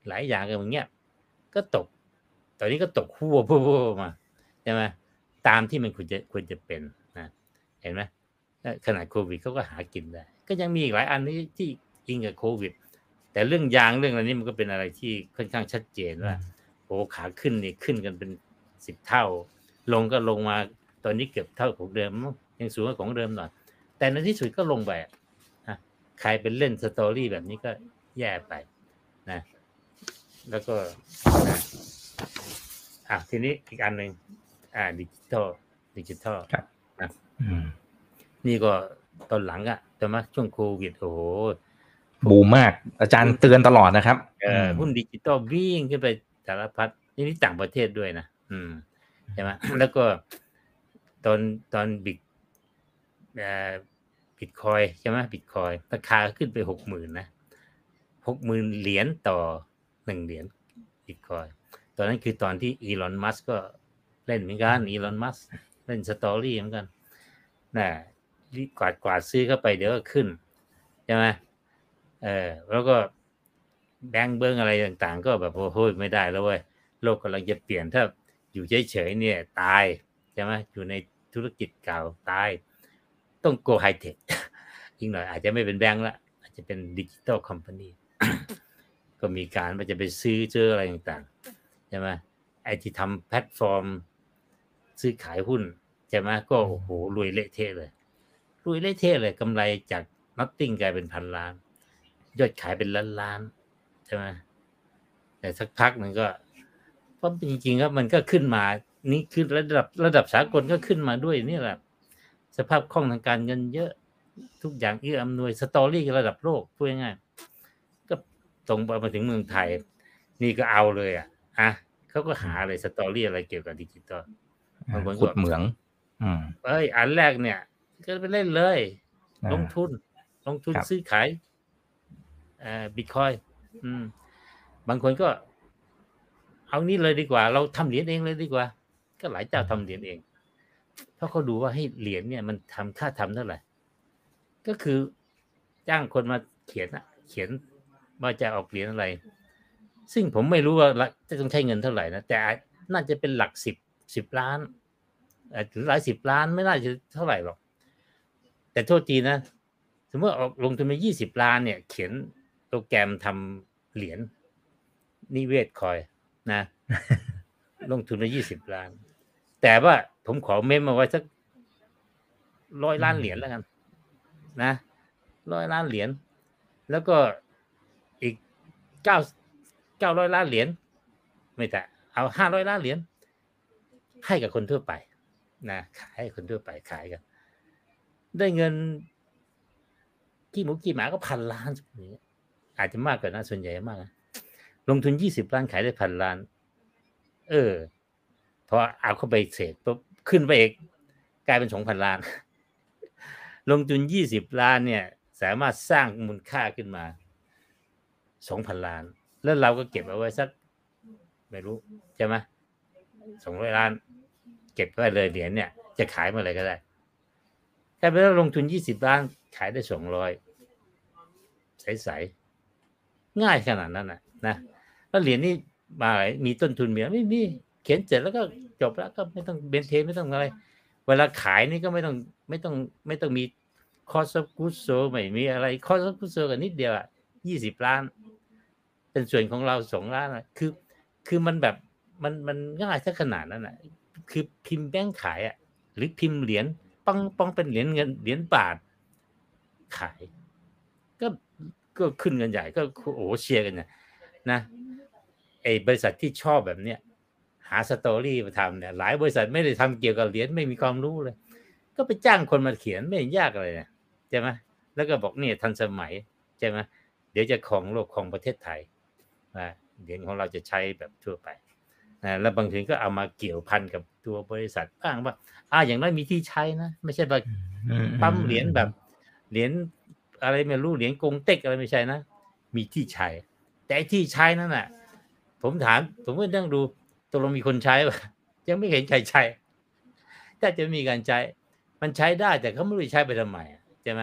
หลายอย่างอย่างเงี้ยก็ตก ตอนนี้ก็ตกหัวพวมาใช่ไหมตามที่มันควรจะควรจะเป็นนะเห็นไหมขนาดโควิดเขาก็หากินได้ ก็ยังมีอีกหลายอันที่ที่อิงกับโควิด แต่เรื่องยางเรื่องอะไรนี้มันก็เป็นอะไรที่ค่อนข้างชัดเจนว่าโอ้ขาขึ้นนี่ขึ้นกันเป็นสิบเท่า ลงก็ลงมา ตอนนี้เกือบเท่าของเดิมมั้งยังสูงกว่าของเดิมหน่อยแต่ในที่สุดก็ลงไปอะนะใครเป็นเล่นสตอรี่แบบนี้ก็แย่ไปนะ แล้วก็นะอะทีนี้อีกอันหนึ่งอ่าดิจิทัลดิจิทัลอืมนี่ก็ตอนหลังอะแต่มาช่วงโควิดโอ้โหบูมมาก อาจารย์เตือนตลอดนะครับเออหุ้นดิจิตอลวิ่งขึ้นไปสารพัดนี่นี่ต่างประเทศด้วยนะอืมใช่ไหมแล้วก็ ตอนตอนบิตบิตคอยใช่ไหมบิตคอยราคาขึ้นไปหกหมื่นนะหกหมื่นเหรียญต่อหนึ่งเหรียญบิตคอยตอนนั้นคือตอนที่อีลอนมัสก็เล่นเหมือนกันอีลอนมัสก์เล่น story เหมือนกันนะกวาดกวาดซื้อเข้าไปเดี๋ยวก็ขึ้นใช่ไหมเออแล้วก็แบงก์เบิ้งอะไรต่าง ๆ ก็แบบโอ้โหไม่ได้แล้วเว้ยโลกกำลังจะเปลี่ยนถ้าอยู่เฉยๆเนี่ย ตาย ใช่ไหมอยู่ในธุรกิจเก่าตาย ต้อง go high-tech อีกหน่อยอาจจะไม่เป็นแบงก์ละอาจจะเป็น digital company ก็มีการว่าจะไปซื้อเจ้าอะไรต่างๆใช่ไหมไอที่ทำแพลตฟอร์ม ซื้อขายหุ้นใช่ไหมก็โอ้โหรวยเละเทะเลยรวยเละเทะเลยกำไรจาก nothing กลายเป็นพันล้าน ยอดขายเป็นล้านล้านใช่ไหมแต่สักพักหนึ่งก็เพราะจริงๆครับมันก็ขึ้นมา นี่คือระดับระดับสากลก็ขึ้นมาด้วยนี่แหละ สภาพคล่องทางการเงินเยอะ ทุกอย่างเอื้ออำนวย story ระดับโลกพูดง่ายๆก็ตรงมาถึงเมืองไทย นี่ก็เอาเลยอะอะเขาก็หาเลยสตอรี่อะไรเกี่ยวกับดิจิตอลบางคนก็ขุดเหมืองอืมเอ้ย อันแรกเนี่ย ก็ไปเล่นเลยอ่าลงทุน ลงทุนครับซื้อขายเอ่อบิตคอยอืมบางคนก็ เอานี่เลยดีกว่า เราทำเหรียญเองเลยดีกว่า ก็หลายเจ้าทำเหรียญเอง เพราะเขาดูว่าให้เหรียญเนี่ยมันทำค่าทำเท่าไหร่ ก็คือจ้างคนมาเขียนอะเขียนว่าจะออกเหรียญอะไร ซึ่งผมไม่รู้ว่าจะต้องใช้เงินเท่าไหร่นะแต่น่าจะเป็นหลักสิบสิบล้านอาจถึงหลายสิบล้านไม่น่าจะเท่าไหร่หรอก แต่โทษทีนะ สมมติออกลงทุนไปยี่สิบล้านเนี่ย เขียนโปรแกรมทำเหรียญนิเวศคอยนะ ลงทุนไปยี่สิบล้าน แต่ว่าผมขอเมมมาไว้สักร้อยล้านเหรียญแล้วกัน นะร้อยล้านเหรียญแล้วก็อีกเก้าเก้าร้อยล้านเหรียญไม่แต่เอาห้าร้อยล้านเหรียญให้กับคนทั่วไป นะขายให้คนทั่วไปขายกัน ได้เงินกี่หมูกี่หมาก็พันล้านอย่างเงี้ยอาจจะมากกว่านะส่วนใหญ่มากนะลงทุนยี่สิบล้านขายได้พันล้าน เออ พอเอาเข้าไปเสร็จปุ๊บขึ้นไปอีกกลายเป็นสองพันล้าน ลงทุนยี่สิบล้านเนี่ย สามารถสร้างมูลค่าขึ้นมาสองพันล้าน แล้วเราก็เก็บเอาไว้สัก ไม่รู้ใช่ไหมสองร้อยล้าน เก็บไว้เลยเหรียญเนี่ย จะขายเมื่อไรก็ได้ถ้าไปแล้วลงทุนยี่สิบล้านขายได้สองร้อยใสๆง่ายขนาดนั้นนะนะแล้วเหรียญนี่มาไหมีต้นทุนมีไม่มี เขียนเสร็จแล้วก็จบแล้วก็ไม่ต้องเบนเทไม่ต้องอะไร เวลาขายนี่ก็ไม่ต้องไม่ต้องไม่ต้องมีคอสกูโซไม่มีอะไรคอสกูโซกันนิดเดียวอะยี่สิบล้าน เป็นส่วนของเราสองล้านอะคือ คือมันแบบมันมันง่ายซะขนาดนั้นอะ คือพิมพ์แบงค์ขายอะ หรือพิมพ์เหรียญปังปังเป็นเหรียญเงินเหรียญบาทขาย ก็ก็ขึ้นกันใหญ่ก็โอ้โหเชียร์กันเนี่ยนะไอ้บริษัทที่ชอบแบบเนี้ย หาสตอรี่มาทำเนี่ยหลายบริษัทไม่ได้ทำเกี่ยวกับเหรียญไม่มีความรู้เลย ก็ไปจ้างคนมาเขียนไม่เห็นยากอะไรเนี่ยใช่ไหมแล้วก็บอกเนี่ยทันสมัยใช่ไหมเดี๋ยวจะของโลกของประเทศไทยนะเหรียญของเราจะใช้แบบทั่วไปนะแล้วบางทีก็เอามาเกี่ยวพันกับตัวบริษัทบ้างว่าอ่าอย่างน้อยมีที่ใช้นะไม่ใช่แบบอืมปั๊มเหรียญแบบเหรียญอะไรไม่รู้เหรียญกงเต็กอะไรไม่ใช่นะมีที่ใช้ แต่ไอ้ที่ใช้นั่นน่ะ ผมถามผมก็นั่งดู ตกลงมีคนใช้ป่ะยังไม่เห็นใครใช้ถ้าจะมีการใช้ มันใช้ได้แต่เขาไม่รู้จะใช้ไปทำไมอะใช่ไหม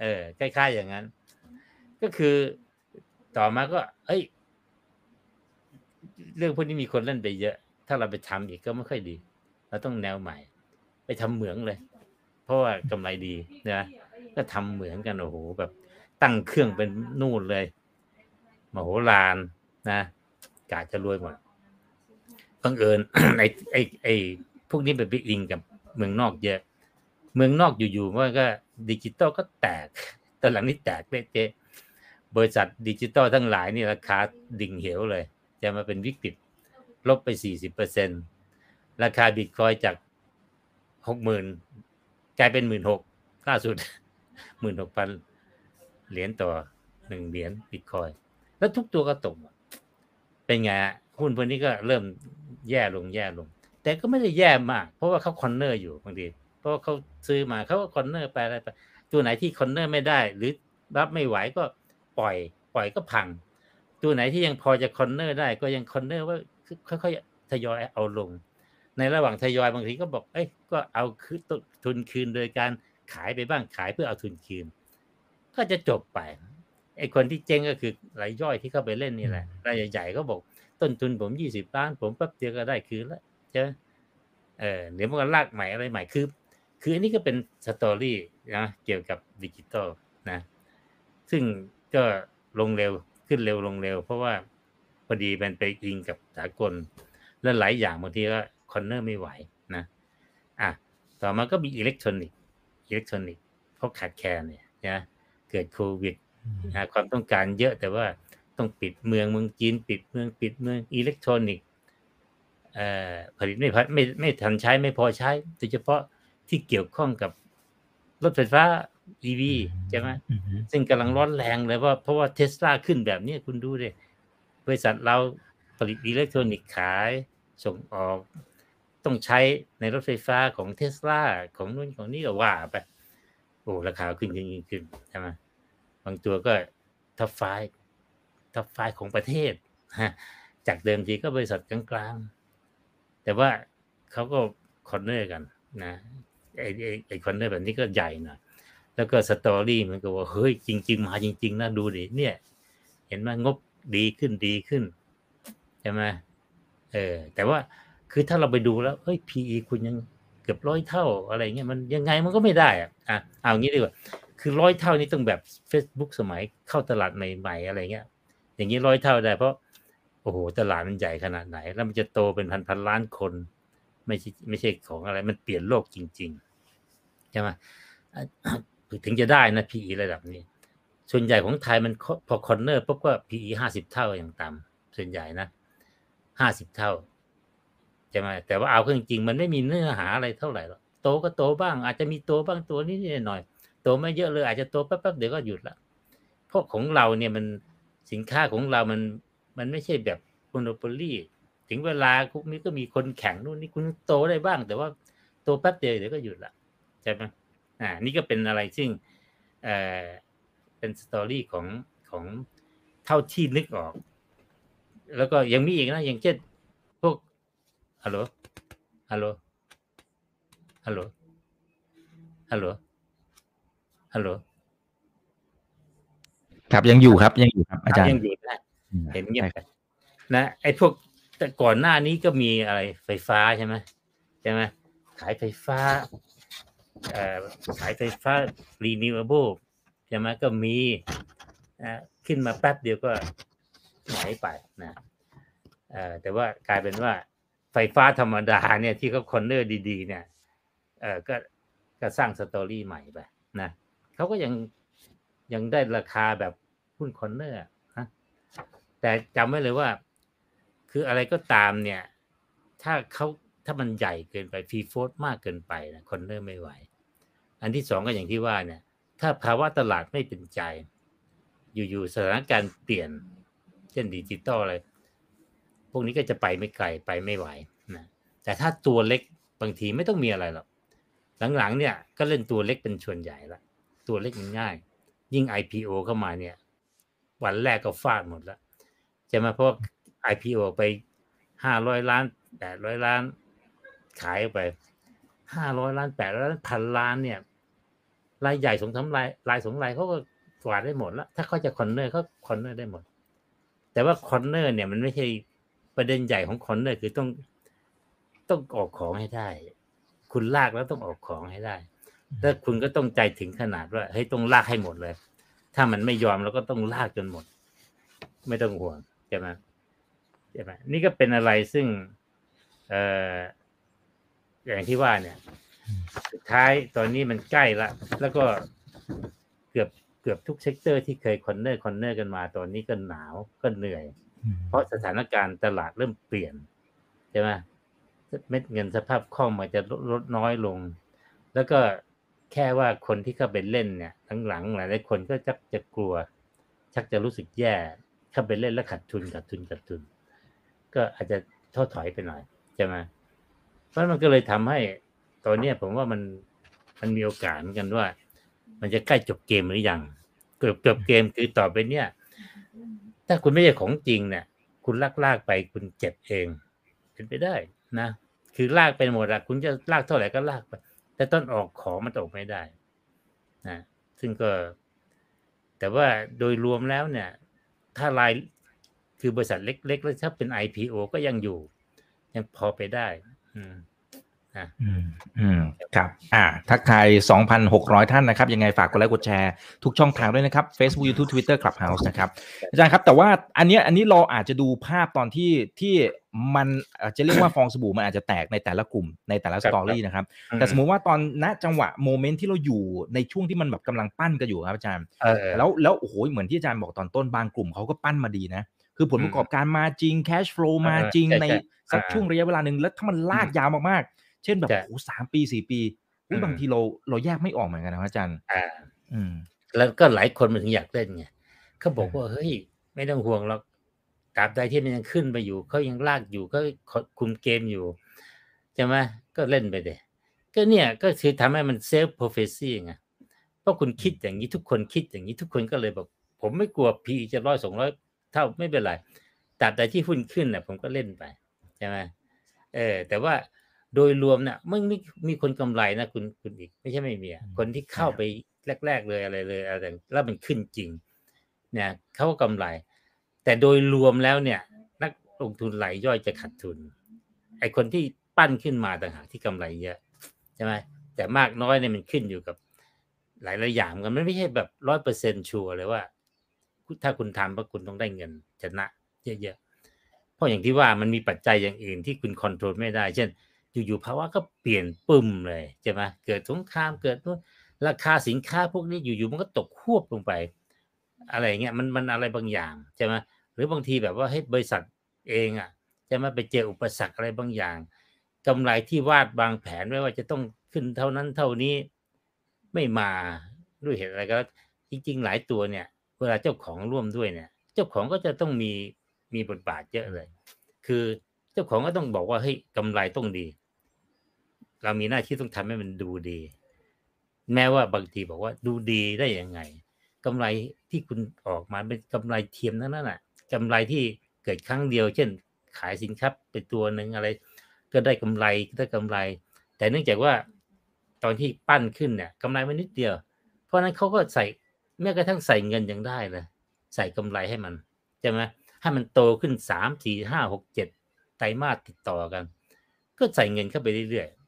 เออคล้ายๆอย่างนั้น ก็คือต่อมาก็ เอ้ย เรื่องพวกนี้มีคนเล่นไปเยอะ ถ้าเราไปทำอีกก็ไม่ค่อยดี เราต้องแนวใหม่ ไปทำเหมืองเลย เพราะว่ากำไรดีนะก็ทำเหมืองกันโอ้โหแบบ ตั้งเครื่องเป็นนู่นเลยมโหฬารนะกาจะรวยหมด บังเอิญไอ้ไอ้ไอ้พวกนี้ไปบิ๊กอิงกับเมืองนอกเยอะ เมืองนอกอยู่ๆมันก็ดิจิตอลก็แตกตอนหลังนี้แตกเละเทะบริษัทดิจิตอลทั้งหลายนี่ราคาดิ่งเหวเลย จะมาเป็นวิกฤตลบไปสี่สิบเปอร์เซ็นต์ราคาบิตคอยน์จากหกหมื่นกลายเป็นหมื่นหกล่าสุดหมื่นหกพันเหรียญต่อหนึ่งเหรียญบิตคอยน์ แล้วทุกตัวก็ตกเป็นไงฮะหุ้นพวกนี้ก็เริ่ม แย่ลงแย่ลง แต่ก็ไม่ได้แย่มาก เพราะว่าเขา corner อยู่บางทีเพราะว่าเขาซื้อมาเขาก็ corner ไปอะไรไปตัวไหนที่ corner ไม่ได้ หรือรับไม่ไหวก็ปล่อย ปล่อยก็พัง ตัวไหนที่ยังพอจะ corner ได้ก็ยัง corner ว่าค่อยๆทยอยเอาลง ในระหว่างทยอยบางทีก็บอกเอ้ยก็เอาคือต้นทุนคืนโดยการขายไปบ้างขายเพื่อเอาทุนคืน ก็จะจบไปไอ้คนที่เจ๊งก็คือรายย่อยที่เข้าไปเล่นนี่แหละรายใหญ่ๆก็บอก ต้นทุนผมยี่สิบล้าน ผมแป๊บเดียวก็ได้คืนแล้วใช่ไหมเออเดี๋ยวมันก็ลากใหม่อะไรใหม่คือ คืออันนี้ก็เป็น story นะเกี่ยวกับดิจิตอลนะ ซึ่งก็ลงเร็วขึ้นเร็วลงเร็ว เพราะว่าพอดีมันไปอิงกับสากล และหลายอย่างบางทีก็ corner ไม่ไหวนะ อะ ต่อมาก็มีอิเล็กทรอนิกส์อิเล็กทรอนิกส์เพราะขาดแคลนเนี่ยนะเกิดโควิดความต้องการเยอะแต่ว่า ต้องปิดเมืองเมืองจีนปิดเมืองปิดเมืองอิเล็กทรอนิกส์เอ่อผลิตไม่พัดไม่ไม่ทันใช้ไม่พอใช้โดยเฉพาะที่เกี่ยวข้องกับรถไฟฟ้า EV ใช่ไหมอืมซึ่งกำลังร้อนแรงเลยว่าเพราะว่าเทสลาขึ้นแบบนี้คุณดูดิบริษัทเราผลิตอิเล็กทรอนิกส์ขายส่งออก ต้องใช้ในรถไฟฟ้าของเทสลาของนู่นของนี่ก็ว่าไป โอ้ราคาขึ้นขึ้นขึ้นขึ้นใช่ไหมบางตัวก็ top five top five ของประเทศ จากเดิมทีก็บริษัทกลางๆ แต่ว่าเขาก็ corner กันนะไอ้ไอ้ corner แบบนี้ก็ใหญ่หน่อยแล้วก็ story มันก็ว่าเฮ้ยจริง ๆ มาจริง ๆนะดูดิเนี่ย เห็นไหมงบดีขึ้นดีขึ้นใช่ไหมเออแต่ว่าคือถ้าเราไปดูแล้วเฮ้ย PE คุณยังเกือบร้อยเท่าอะไรเงี้ยมันยังไงมันก็ไม่ได้อะอะเอางี้ดีกว่า คือร้อยเท่านี้ต้องแบบ Facebook สมัยเข้าตลาดใหม่ ๆ อะไรเงี้ย อย่างนี้ร้อยเท่าได้ เพราะโอ้โหตลาดมันใหญ่ขนาดไหน แล้วมันจะโตเป็นพันพันล้านคน ไม่ใช่ไม่ใช่ของอะไร มันเปลี่ยนโลกจริงๆใช่ไหมถึงจะได้นะ PE ระดับนี้ ส่วนใหญ่ของไทยมันพอคอนเนอร์ปุ๊บก็ PE ห้าสิบเท่าอย่างต่ำส่วนใหญ่นะห้าสิบเท่าใช่ไหมแต่ว่าเอาเข้าจริงๆมันไม่มีเนื้อหาอะไรเท่าไหร่หรอกโตก็โตบ้าง อาจจะมีโตบ้างตัวนิดหน่อยโตไม่เยอะเลยอาจจะโตแป๊บๆเดี๋ยวก็หยุดละเพราะของเราเนี่ยมัน สินค้าของเรามันมันไม่ใช่แบบโมโนโปลีถึงเวลาคุกนี้ก็มีคนแข่งนู่นนี่คุณโตได้บ้าง แต่ว่าโตแป๊บเดียวเดี๋ยวก็หยุดละใช่ไหมอ่า นี่ก็เป็นอะไรซึ่งเอ่อเป็นสตอรี่ของของเท่าที่นึกออก แล้วก็ยังมีอีกนะ อย่างเช่นพวกฮัลโหลฮัลโหลฮัลโหลฮัลโหลฮัลโหล ครับยังอยู่ครับยังอยู่ครับ อาจารย์ยังอยู่นะเห็นเงียบใช่ไปนะไอ้พวกแต่ก่อนหน้านี้ก็มีอะไรไฟฟ้าใช่ไหมใช่ไหมขายไฟฟ้าเอ่อขายไฟฟ้า renewable ใช่ไหมก็มีนะขึ้นมาแป๊บเดียวก็หายไปนะเอ่อแต่ว่ากลายเป็นว่าไฟฟ้าธรรมดาเนี่ยที่เขา corner ดีๆ เนี่ยเออก็ก็สร้าง story ใหม่ไปนะเขาก็ยังยังได้ราคาแบบหุ้น corner นะแต่จำไว้เลยว่า คืออะไรก็ตามเนี่ย ถ้าเขาถ้ามันใหญ่เกินไป free float มากเกินไปนะ corner ไม่ไหว อันที่สองก็อย่างที่ว่าเนี่ย ถ้าภาวะตลาดไม่เป็นใจ อยู่ๆสถานการณ์เปลี่ยน เช่นดิจิตอลอะไร พวกนี้ก็จะไปไม่ไกลไปไม่ไหวนะแต่ถ้าตัวเล็กบางทีไม่ต้องมีอะไรหรอกหลังๆเนี่ยก็เล่นตัวเล็กเป็นส่วนใหญ่ละตัวเล็กง่าย ยิ่ง IPO เข้ามาเนี่ย วันแรกก็ฟาดหมดแล้วใช่ไหมเพราะว่า IPO ไปห้าร้อยล้านแปดร้อยล้าน ขายออกไปห้าร้อยล้านแปดร้อยล้านพันล้านเนี่ย รายใหญ่สองสามรายรายสองรายเขาก็กวาดได้หมดแล้ว ถ้าเขาจะ corner เขา corner ได้หมด แต่ว่า corner เนี่ยมันไม่ใช่ประเด็นใหญ่ของ corner คือต้องต้องออกของให้ได้ คุณลากแล้วต้องออกของให้ได้ แล้วคุณก็ต้องใจถึงขนาดว่าเฮ้ยต้องลากให้หมดเลย ถ้ามันไม่ยอมเราก็ต้องลากจนหมด ไม่ต้องห่วงใช่ไหมใช่ไหมนี่ก็เป็นอะไรซึ่ง เอ่ออย่างที่ว่าเนี่ยสุดท้ายตอนนี้มันใกล้ละแล้วก็เกือบเกือบทุก sector ที่เคย corner corner กันมา ตอนนี้ก็หนาวก็เหนื่อยอืมเพราะสถานการณ์ตลาดเริ่มเปลี่ยนใช่ไหมเม็ดเงินสภาพคล่องมันจะลดลดน้อยลง แล้วก็ แค่ว่าคนที่เข้าไปเล่นเนี่ยหลังๆหลายคนก็ชักจะกลัว ชักจะรู้สึกแย่ เข้าไปเล่นแล้วขาดทุนขาดทุนขาดทุน ก็อาจจะท้อถอยไปหน่อยใช่ไหมเพราะมันก็เลยทำให้ตอนเนี้ยผมว่ามันมันมีโอกาสเหมือนกันว่า มันจะใกล้จบเกมหรือยังเกือบจบเกมคือต่อไปเนี่ย ถ้าคุณไม่ใช่ของจริงเนี่ย คุณลากลากไปคุณเจ็บเองเป็นไปได้นะคือลากไปหมดอะคุณจะลากเท่าไหร่ก็ลากไป แต่ต้นออกของมันออกไม่ได้นะซึ่งก็ แต่ว่าโดยรวมแล้วเนี่ย ถ้ารายคือบริษัทเล็กๆแล้วถ้าเป็น IPO ก็ยังอยู่ ยังพอไปได้ อืม อืมอืมครับ อ่า ทักทาย 2,600 ท่านนะครับ ยังไงฝากกดไลค์กดแชร์ทุกช่องทางด้วยนะครับ Facebook YouTube Twitter Clubhouse นะครับ อาจารย์ครับ แต่ว่าอันเนี้ยอันนี้เราอาจจะดูภาพตอนที่ที่มันอาจจะเรียกว่าฟองสบู่มันอาจจะแตกในแต่ละกลุ่มในแต่ละ story นะครับ แต่สมมุติว่าตอนณจังหวะ moment ที่เราอยู่ในช่วงที่มันแบบกำลังปั้นกันอยู่ครับอาจารย์เออแล้วแล้วโอ้โหเหมือนที่อาจารย์บอกตอนต้นบางกลุ่มเขาก็ปั้นมาดีนะคือผลประกอบการมาจริง cash flow มาจริงใช่ในใช่สักอ่าช่วงระยะเวลาหนึ่งแล้วถ้ามันลากยาวมากๆ เช่นแบบใช่โอ้โหสามปีสี่ปีอุ๊ยอืมบางทีเราเราแยกไม่ออกเหมือนกันนะครับอาจารย์อ่าอืม แล้วก็หลายคนมันถึงอยากเล่นไงเขาบอกเออว่าเฮ้ยไม่ต้องห่วงหรอกตราบใดที่มันยังขึ้นไปอยู่เขายังลากอยู่ก็คุมเกมอยู่ใช่ไหมก็เล่นไปเลยก็เนี่ยก็คือทำให้มัน self prophecy ไงเพราะคุณคิดอย่างนี้ทุกคนคิดอย่างนี้ทุกคนก็เลยบอกผมไม่กลัว PE จะร้อยสองร้อยเท่าไม่เป็นไรตราบใดที่หุ้นขึ้นน่ะ ผมก็เล่นไปใช่ไหมเออ แต่ว่า โดยรวมเนี่ยไม่ไม่มีคนกำไรนะคุณคุณอีก ไม่ใช่ไม่มีอะอืมคนที่เข้าใช่ครับไปแรก ๆ เลยอะไรเลยอะไรแล้วมันขึ้นจริง เนี่ยเขาก็กำไร แต่โดยรวมแล้วเนี่ย นักลงทุนรายย่อยจะขาดทุน ไอคนที่ปั้นขึ้นมาต่างหากที่กำไรเยอะใช่ไหมแต่มากน้อยเนี่ยมันขึ้นอยู่กับหลายหลายๆอย่างกันมันไม่ใช่แบบร้อยเปอร์เซ็นชัวร์เลยว่าถ้าคุณทำว่าคุณต้องได้เงินชนะเยอะๆเพราะอย่างที่ว่ามันมีปัจจัยอย่างอื่นที่คุณคอนโทรลไม่ได้ เช่น อยู่ๆภาวะก็เปลี่ยนปึ้มเลยใช่ไหมเกิดสงครามเกิดนู่นราคาสินค้าพวกนี้อยู่ๆมันก็ตกควบลงไป อะไรเงี้ยมันมันอะไรบางอย่างใช่ไหมหรือบางทีแบบว่าให้บริษัทเองอะจะมาไปเจออุปสรรคอะไรบางอย่างกำไรที่วาดวางแผนไว้ว่าจะต้องขึ้นเท่านั้นเท่านี้ไม่มาด้วยเหตุอะไรก็จริง ๆ หลายตัวเนี่ย เวลาเจ้าของร่วมด้วยเนี่ย เจ้าของก็จะต้องมีมีบทบาทเยอะเลย คือเจ้าของก็ต้องบอกว่าเฮ้ยกำไรต้องดี เรามีหน้าที่ต้องทำให้มันดูดี แม้ว่าบางทีบอกว่าดูดีได้ยังไงกำไรที่คุณออกมาเป็นกำไรเทียมทั้นนแหละกำไรที่เกิดครั้งเดียว เช่น ขายสินค้าไปตัวหนึ่งอะไร ก็ได้กำไรได้กำไร แต่เนื่องจากว่าตอนที่ปั้นขึ้นเนี่ยกำไรมันนิดเดียว เพราะนั้นเขาก็ใส่แม้กระทั่งใส่เงินยังได้เลยใส่กำไรให้มันใช่ไหมให้มันโตขึ้นสามสี่ห้าหกเจ็ดไตรมาสติดต่อกัน ก็ใส่เงินเข้าไปเรื่อยๆ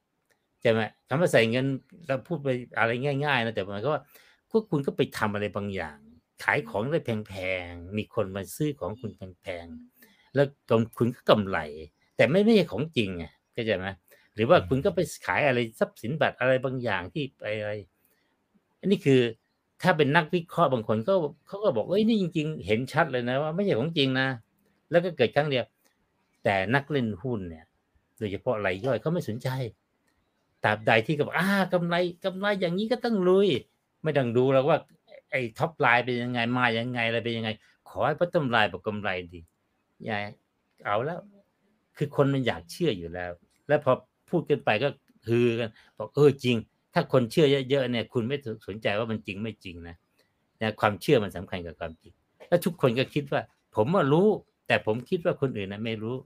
ช่ไหมคำว่าใส่เงินเราพูดไปอะไรง่ายๆนะแต่หมายก็ว่าพวกคุณก็ไปทำอะไรบางอย่าง ขายของได้แพงๆมีคนมาซื้อของคุณแพงๆแล้วกำคุณก็กำไร แต่ไม่ไม่ใช่ของจริงไงเข้าใจไหมหรือว่าคุณก็ไปขายอะไรทรัพย์สินบัตรอะไรบางอย่างที่ไปอะไรอันนี้คือถ้าเป็นนักวิเคราะห์บางคนก็เขาก็บอกเอ้ยนี่จริง ๆ เห็นชัดเลยนะว่าไม่ใช่ของจริงนะ แล้วก็เกิดครั้งเดียว แต่นักเล่นหุ้นเนี่ย โดยเฉพาะรายย่อยเขาไม่สนใจ ตราบใดที่ก็บอกอ่ากำไรกำไรอย่างนี้ก็ต้องลุย ไม่ต้องดูแล้วว่าไอ้ท็อปไลน์เป็นยังไงมายังไงอะไรเป็นยังไง ขอให้พัฒนไลน์บอกกำไรดีอย่าเอาแล้ว คือคนมันอยากเชื่ออยู่แล้ว แล้วพอพูดกันไปก็ฮือกันบอกเออจริง ถ้าคนเชื่อเยอะๆเนี่ย คุณไม่สนใจว่ามันจริงไม่จริงนะนะความเชื่อมันสำคัญกับความจริง แล้วทุกคนก็คิดว่า ผมว่ารู้ แต่ผมคิดว่าคนอื่นนะไม่รู้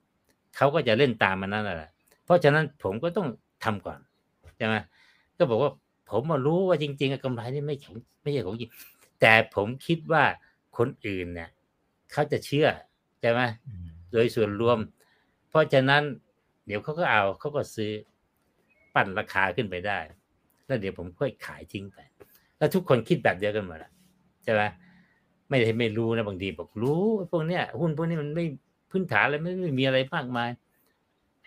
เขาก็จะเล่นตามมันนั่นแหละเพราะฉะนั้นผมก็ต้องทำก่อน ใช่ไหมก็บอกว่าผมมารู้ว่าจริงๆอะกำไรนี่ไม่ของไม่ใช่ของจริงแต่ผมคิดว่าคนอื่นเนี่ยเขาจะเชื่อใช่ไหมอืมโดยส่วนรวม เพราะฉะนั้น เดี๋ยวเขาก็เอาเขาก็ซื้อปั่นราคาขึ้นไปได้ แล้วเดี๋ยวผมค่อยขายทิ้งไป แล้วทุกคนคิดแบบเดียวกันหมดอะใช่ไหมไม่ได้ไม่รู้นะบางทีบอกรู้พวกเนี้ยหุ้นพวกนี้มันไม่พื้นฐานอะไรไม่ไม่มีอะไรมากมาย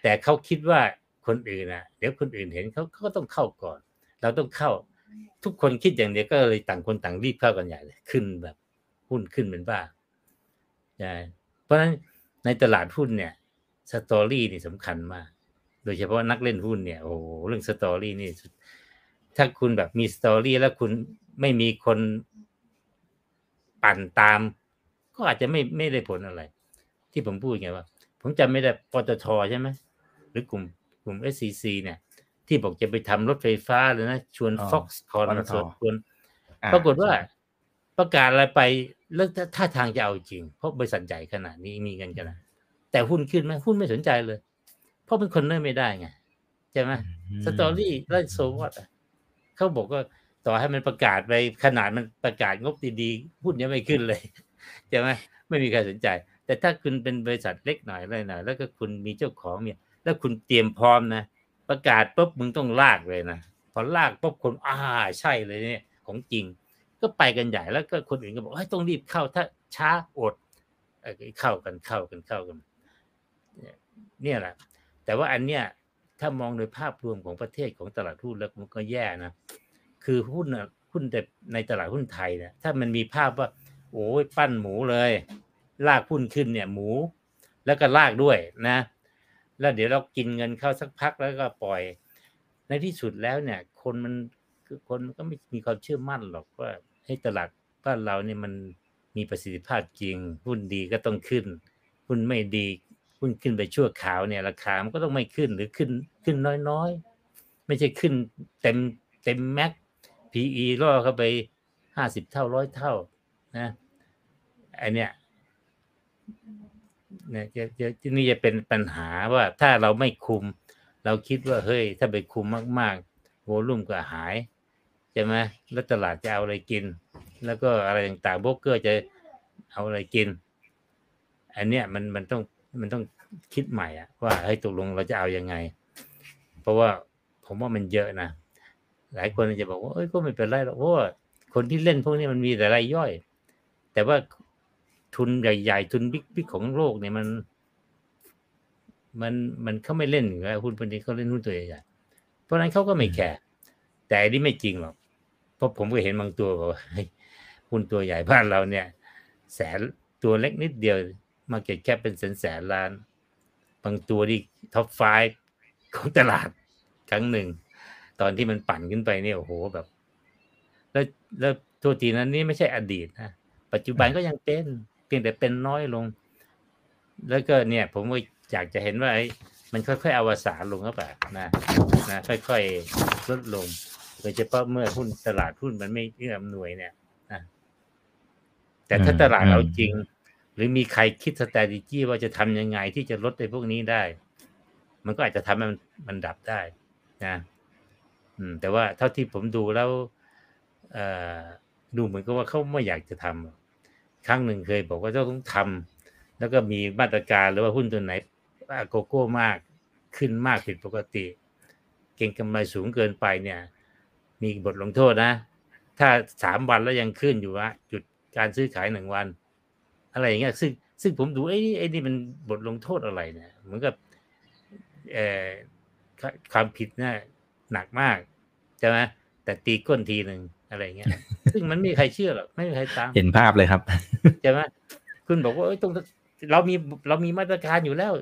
แต่เขาคิดว่า คนอื่นนะเดี๋ยวคนอื่นเห็นเขาเขาก็ต้องเข้าก่อน เราต้องเข้า ทุกคนคิดอย่างเดียวก็เลยต่างคนต่างรีบเข้ากันใหญ่เลยขึ้นแบบหุ้นขึ้นเป็นบ้าใช่เพราะฉะนั้นในตลาดหุ้นเนี่ยสตอรี่นี่สำคัญมาก โดยเฉพาะนักเล่นหุ้นเนี่ยโอ้โหเรื่องสตอรี่นี่ถ้าคุณแบบมีสตอรี่แล้วคุณไม่มีคนปั่นตาม ก็อาจจะไม่ไม่ได้ผลอะไร ที่ผมพูดไงว่า ผมจำไม่ได้ปตทใช่ไหมหรือกลุ่ม กลุ่ม SCC เนี่ย ที่บอกจะไปทำรถไฟฟ้าเลยนะ ชวนอ๋อ Foxconn ปตทชวนอ่ปรากฏว่าประกาศอะไรไปแล้วถ้าท่าทางจะเอาจริง เพราะบริษัทใหญ่ขนาดนี้มีเงินขนาดแต่หุ้นขึ้นไหมหุ้นไม่สนใจเลย เพราะเป็นคนเนิ่นไม่ได้ไงใช่ไหมสตอรี่ไล่โซวอตเขาบอกว่าต่อให้มันประกาศไปขนาดมันประกาศงบดีๆหุ้นยังไม่ขึ้นเลยใช่ไหมไม่มีใครสนใจ แต่ถ้าคุณเป็นบริษัทเล็กหน่อยอะไรหน่อยแล้วก็คุณมีเจ้าของเนี่ย แล้วคุณเตรียมพร้อมนะ ประกาศปุ๊บมึงต้องลากเลยนะพอลากปุ๊บคนอ่าใช่เลยเนี่ย ของจริง ก็ไปกันใหญ่แล้วก็คนอื่นก็บอกให้ยต้องรีบเข้าถ้าช้าอดเข้ากันเข้ากันเข้ากัน เนี่ยแหละ แต่ว่าอันเนี้ยถ้ามองโดยภาพรวมของประเทศของตลาดหุ้นแล้วมันก็แย่นะคือหุ้นน่ะหุ้นแต่ในตลาดหุ้นไทยเนี่ยถ้ามันมีภาพว่า โอ้ยปั้นหมูเลย ลากหุ้นขึ้นเนี่ย หมู แล้วก็ลากด้วยนะ แล้วเดี๋ยวเรากินเงินเข้าสักพักแล้วก็ปล่อย ในที่สุดแล้วเนี่ย คนมันคือคนมันก็ไม่มีความเชื่อมั่นหรอกว่าให้ตลาดบ้านเราเนี่ยมันมีประสิทธิภาพจริง หุ้นดีก็ต้องขึ้น หุ้นไม่ดีหุ้นขึ้นไปชั่วขาวเนี่ย ราคามันก็ต้องไม่ขึ้นหรือขึ้นขึ้นน้อยๆ ไม่ใช่ขึ้นเต็มเต็มแม็ก PE ล่อเข้าไปห้าสิบเท่าร้อยเท่านะไอเนี้ย เนี่ยจะจะที่นี่จะเป็นปัญหาว่าถ้าเราไม่คุม เราคิดว่าเฮ้ย ถ้าไปคุมมากๆโวลุ่มก็หายใช่ไหมแล้วตลาดจะเอาอะไรกิน แล้วก็อะไรต่างๆโบรกเกอร์จะเอาอะไรกิน อันเนี้ยมันมันต้องมันต้องคิดใหม่อะว่าเฮ้ยตกลงเราจะเอายังไง เพราะว่าผมว่ามันเยอะนะหลายคนจะบอกว่าเอ้ยก็ไม่เป็นไรหรอกเพราะว่าคนที่เล่นพวกนี้มันมีแต่รายย่อย แต่ว่า ทุนใหญ่ ๆ ทุนบิ๊กๆของโลกเนี่ยมัน มันมันเขาไม่เล่นอยู่แล้วหุ้นพวกนี้เขาเล่นหุ้นตัวใหญ่ๆเพราะนั้นเขาก็ไม่แคร์แต่อันนี้ไม่จริงหรอกเพราะผมก็เห็นบางตัวบอกว่าหุ้นตัวใหญ่บ้านเราเนี่ย แสนตัวเล็กนิดเดียวมาเก็ตแค่เป็นแสนแสนล้าน บางตัวที่top five ของตลาดครั้งหนึ่ง ตอนที่มันปั่นขึ้นไปเนี่ยโอ้โหแบบ แล้วแล้วตัวทีนั้นนี่ไม่ใช่อดีตนะปัจจุบันก็ยังเป็น เพียงแต่เป็นน้อยลง แล้วก็เนี่ย ผมก็อยากจะเห็นว่าไอ้มันค่อยๆอวสานลงก็แบบนะนะค่อยๆลดลงโดยเฉพาะเมื่อหุ้นตลาดหุ้นมันไม่เอื้ออำนวยเนี่ยนะแต่ถ้าอืมตลาดอืมเอาจริง หรือมีใครคิด s t r a t e g y ว่าจะทำยังไงที่จะลดไอ้พวกนี้ได้ มันก็อาจจะทำให้มันมันดับได้นะอืม แต่ว่าเท่าที่ผมดูแล้ว เอ่อดูเหมือนกับว่าเขาไม่อยากจะทำหรอก ครั้งหนึ่งเคยบอกว่าเจ้าต้องทำแล้วก็มีมาตรการหรือว่าหุ้นตัวไหนอ่าโกโก้มากขึ้นมากผิดปกติ เก่งกำไรสูงเกินไปเนี่ย มีบทลงโทษนะ ถ้าสามวันแล้วยังขึ้นอยู่ว่าหยุดการซื้อขายหนึ่งวัน อะไรอย่างเงี้ยซึ่งซึ่งผมดูไอ้นี่ไอ้นี่มันบทลงโทษอะไรเนี่ยเหมือนกับเอ่อความผิดน่ะหนักมากใช่ไหมแต่ตีก้นทีหนึ่ง อะไรอย่างเงี้ย ซึ่งมันไม่มีใครเชื่อหรอกไม่มีใครตามเห็นภาพเลยครับใช่ไหมคุณบอกว่าเอ้ยตรงเรามีเรามีมาตรการอยู่แล้ว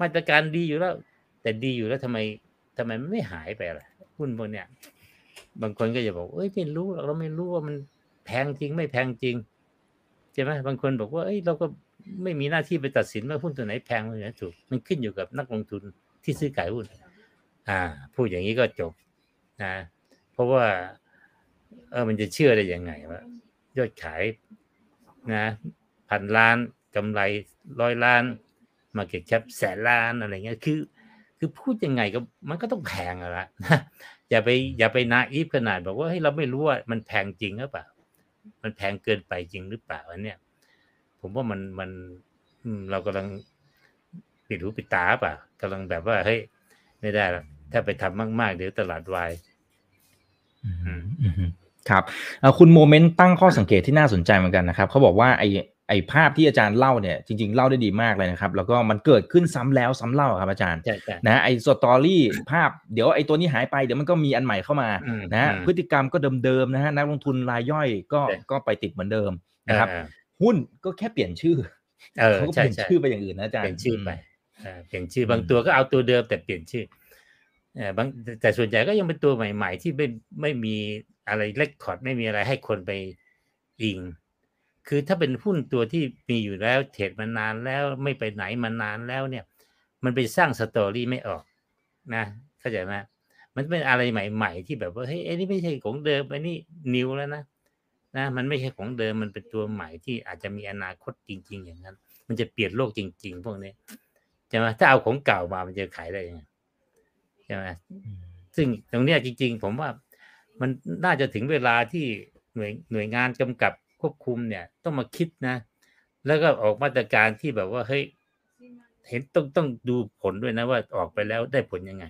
มาตรการดีอยู่แล้ว แต่ดีอยู่แล้วทำไมทำไมมันไม่หายไปล่ะหุ้นพวกเนี้ยบางคนก็จะบอกเอ้ยไม่รู้หรอกเราไม่รู้ว่ามันแพงจริงไม่แพงจริงใช่ไหมบางคนบอกว่าเอ้ยเราก็ไม่มีหน้าที่ไปตัดสินว่าหุ้นตัวไหนแพงตัวไหนถูก มันขึ้นอยู่กับนักลงทุนที่ซื้อขายหุ้น อ่า พูดอย่างนี้ก็จบนะ เพราะว่า เออ มันจะเชื่อได้ยังไงว่ายอดขายนะพันล้านกำไรร้อยล้าน มาเก็ตแคปแสนล้านอะไรเงี้ยคือ คือพูดยังไงก็มันก็ต้องแพงอะละนะอย่าไปอย่าไปนาอีฟขนาดบอกว่าเฮ้ยเราไม่รู้ว่ามันแพงจริงหรือเปล่า มันแพงเกินไปจริงหรือเปล่าอันเนี้ยผมว่ามันมันเรากำลังปิดหูปิดตาเปล่ากำลังแบบว่าเฮ้ยไม่ได้ละถ้าไปทำมากๆ เดี๋ยวตลาดวาย ครับเอ่อคุณโมเมนต์ตั้งข้อสังเกตที่น่าสนใจเหมือนกันนะครับเขาบอกว่าไอไอภาพที่อาจารย์เล่าเนี่ยจริง ๆ เล่าได้ดีมากเลยนะครับ แล้วก็มันเกิดขึ้นซ้ำแล้วซ้ำเล่าครับอาจารย์ใช่ใช่นะไอสตอรี่ภาพเดี๋ยวไอตัวนี้หายไปเดี๋ยวมันก็มีอันใหม่เข้ามาอืมนะฮะอืมพฤติกรรมก็เดิมๆนะฮะนักลงทุนรายย่อยก็ใช่ก็ไปติดเหมือนเดิมนะครับเออหุ้นก็แค่เปลี่ยนชื่อเออเขาก็ใช่เปลี่ยนใช่ชื่อไปอย่างอื่นนะอาจารย์เปลี่ยนชื่อไปมเออเปลี่ยนชื่อบางตัวก็เอาตัวเดิมแต่เปลี่ยนชื่อเออ บางแต่ส่วนใหญ่ก็ยังเป็นตัวใหม่ ๆ ที่ไม่ไม่มีอะไร record ไม่มีอะไรให้คนไปอิง คือถ้าเป็นหุ้นตัวที่มีอยู่แล้ว trade มานานแล้วไม่ไปไหนมานานแล้วเนี่ย มันไปสร้าง story ไม่ออกนะเข้าใจไหมมันเป็นอะไรใหม่ ๆ ที่แบบว่าเฮ้ยไอ้นี่ไม่ใช่ของเดิมไอ้นี่ new แล้วนะนะ มันไม่ใช่ของเดิมมันเป็นตัวใหม่ที่อาจจะมีอนาคตจริง ๆ อย่างนั้น มันจะเปลี่ยนโลกจริง ๆ พวกนี้ใช่ไหมถ้าเอาของเก่ามามันจะขายได้ยังไง ใช่ไหมซึ่งตรงเนี้ยจริง ๆ ผมว่ามันน่าจะถึงเวลาที่หน่วยหน่วยงานกำกับควบคุมเนี่ย ต้องมาคิดนะ แล้วก็ออกมาตรการที่แบบว่าเฮ้ยเห็นต้องต้องดูผลด้วยนะว่าออกไปแล้วได้ผลยังไง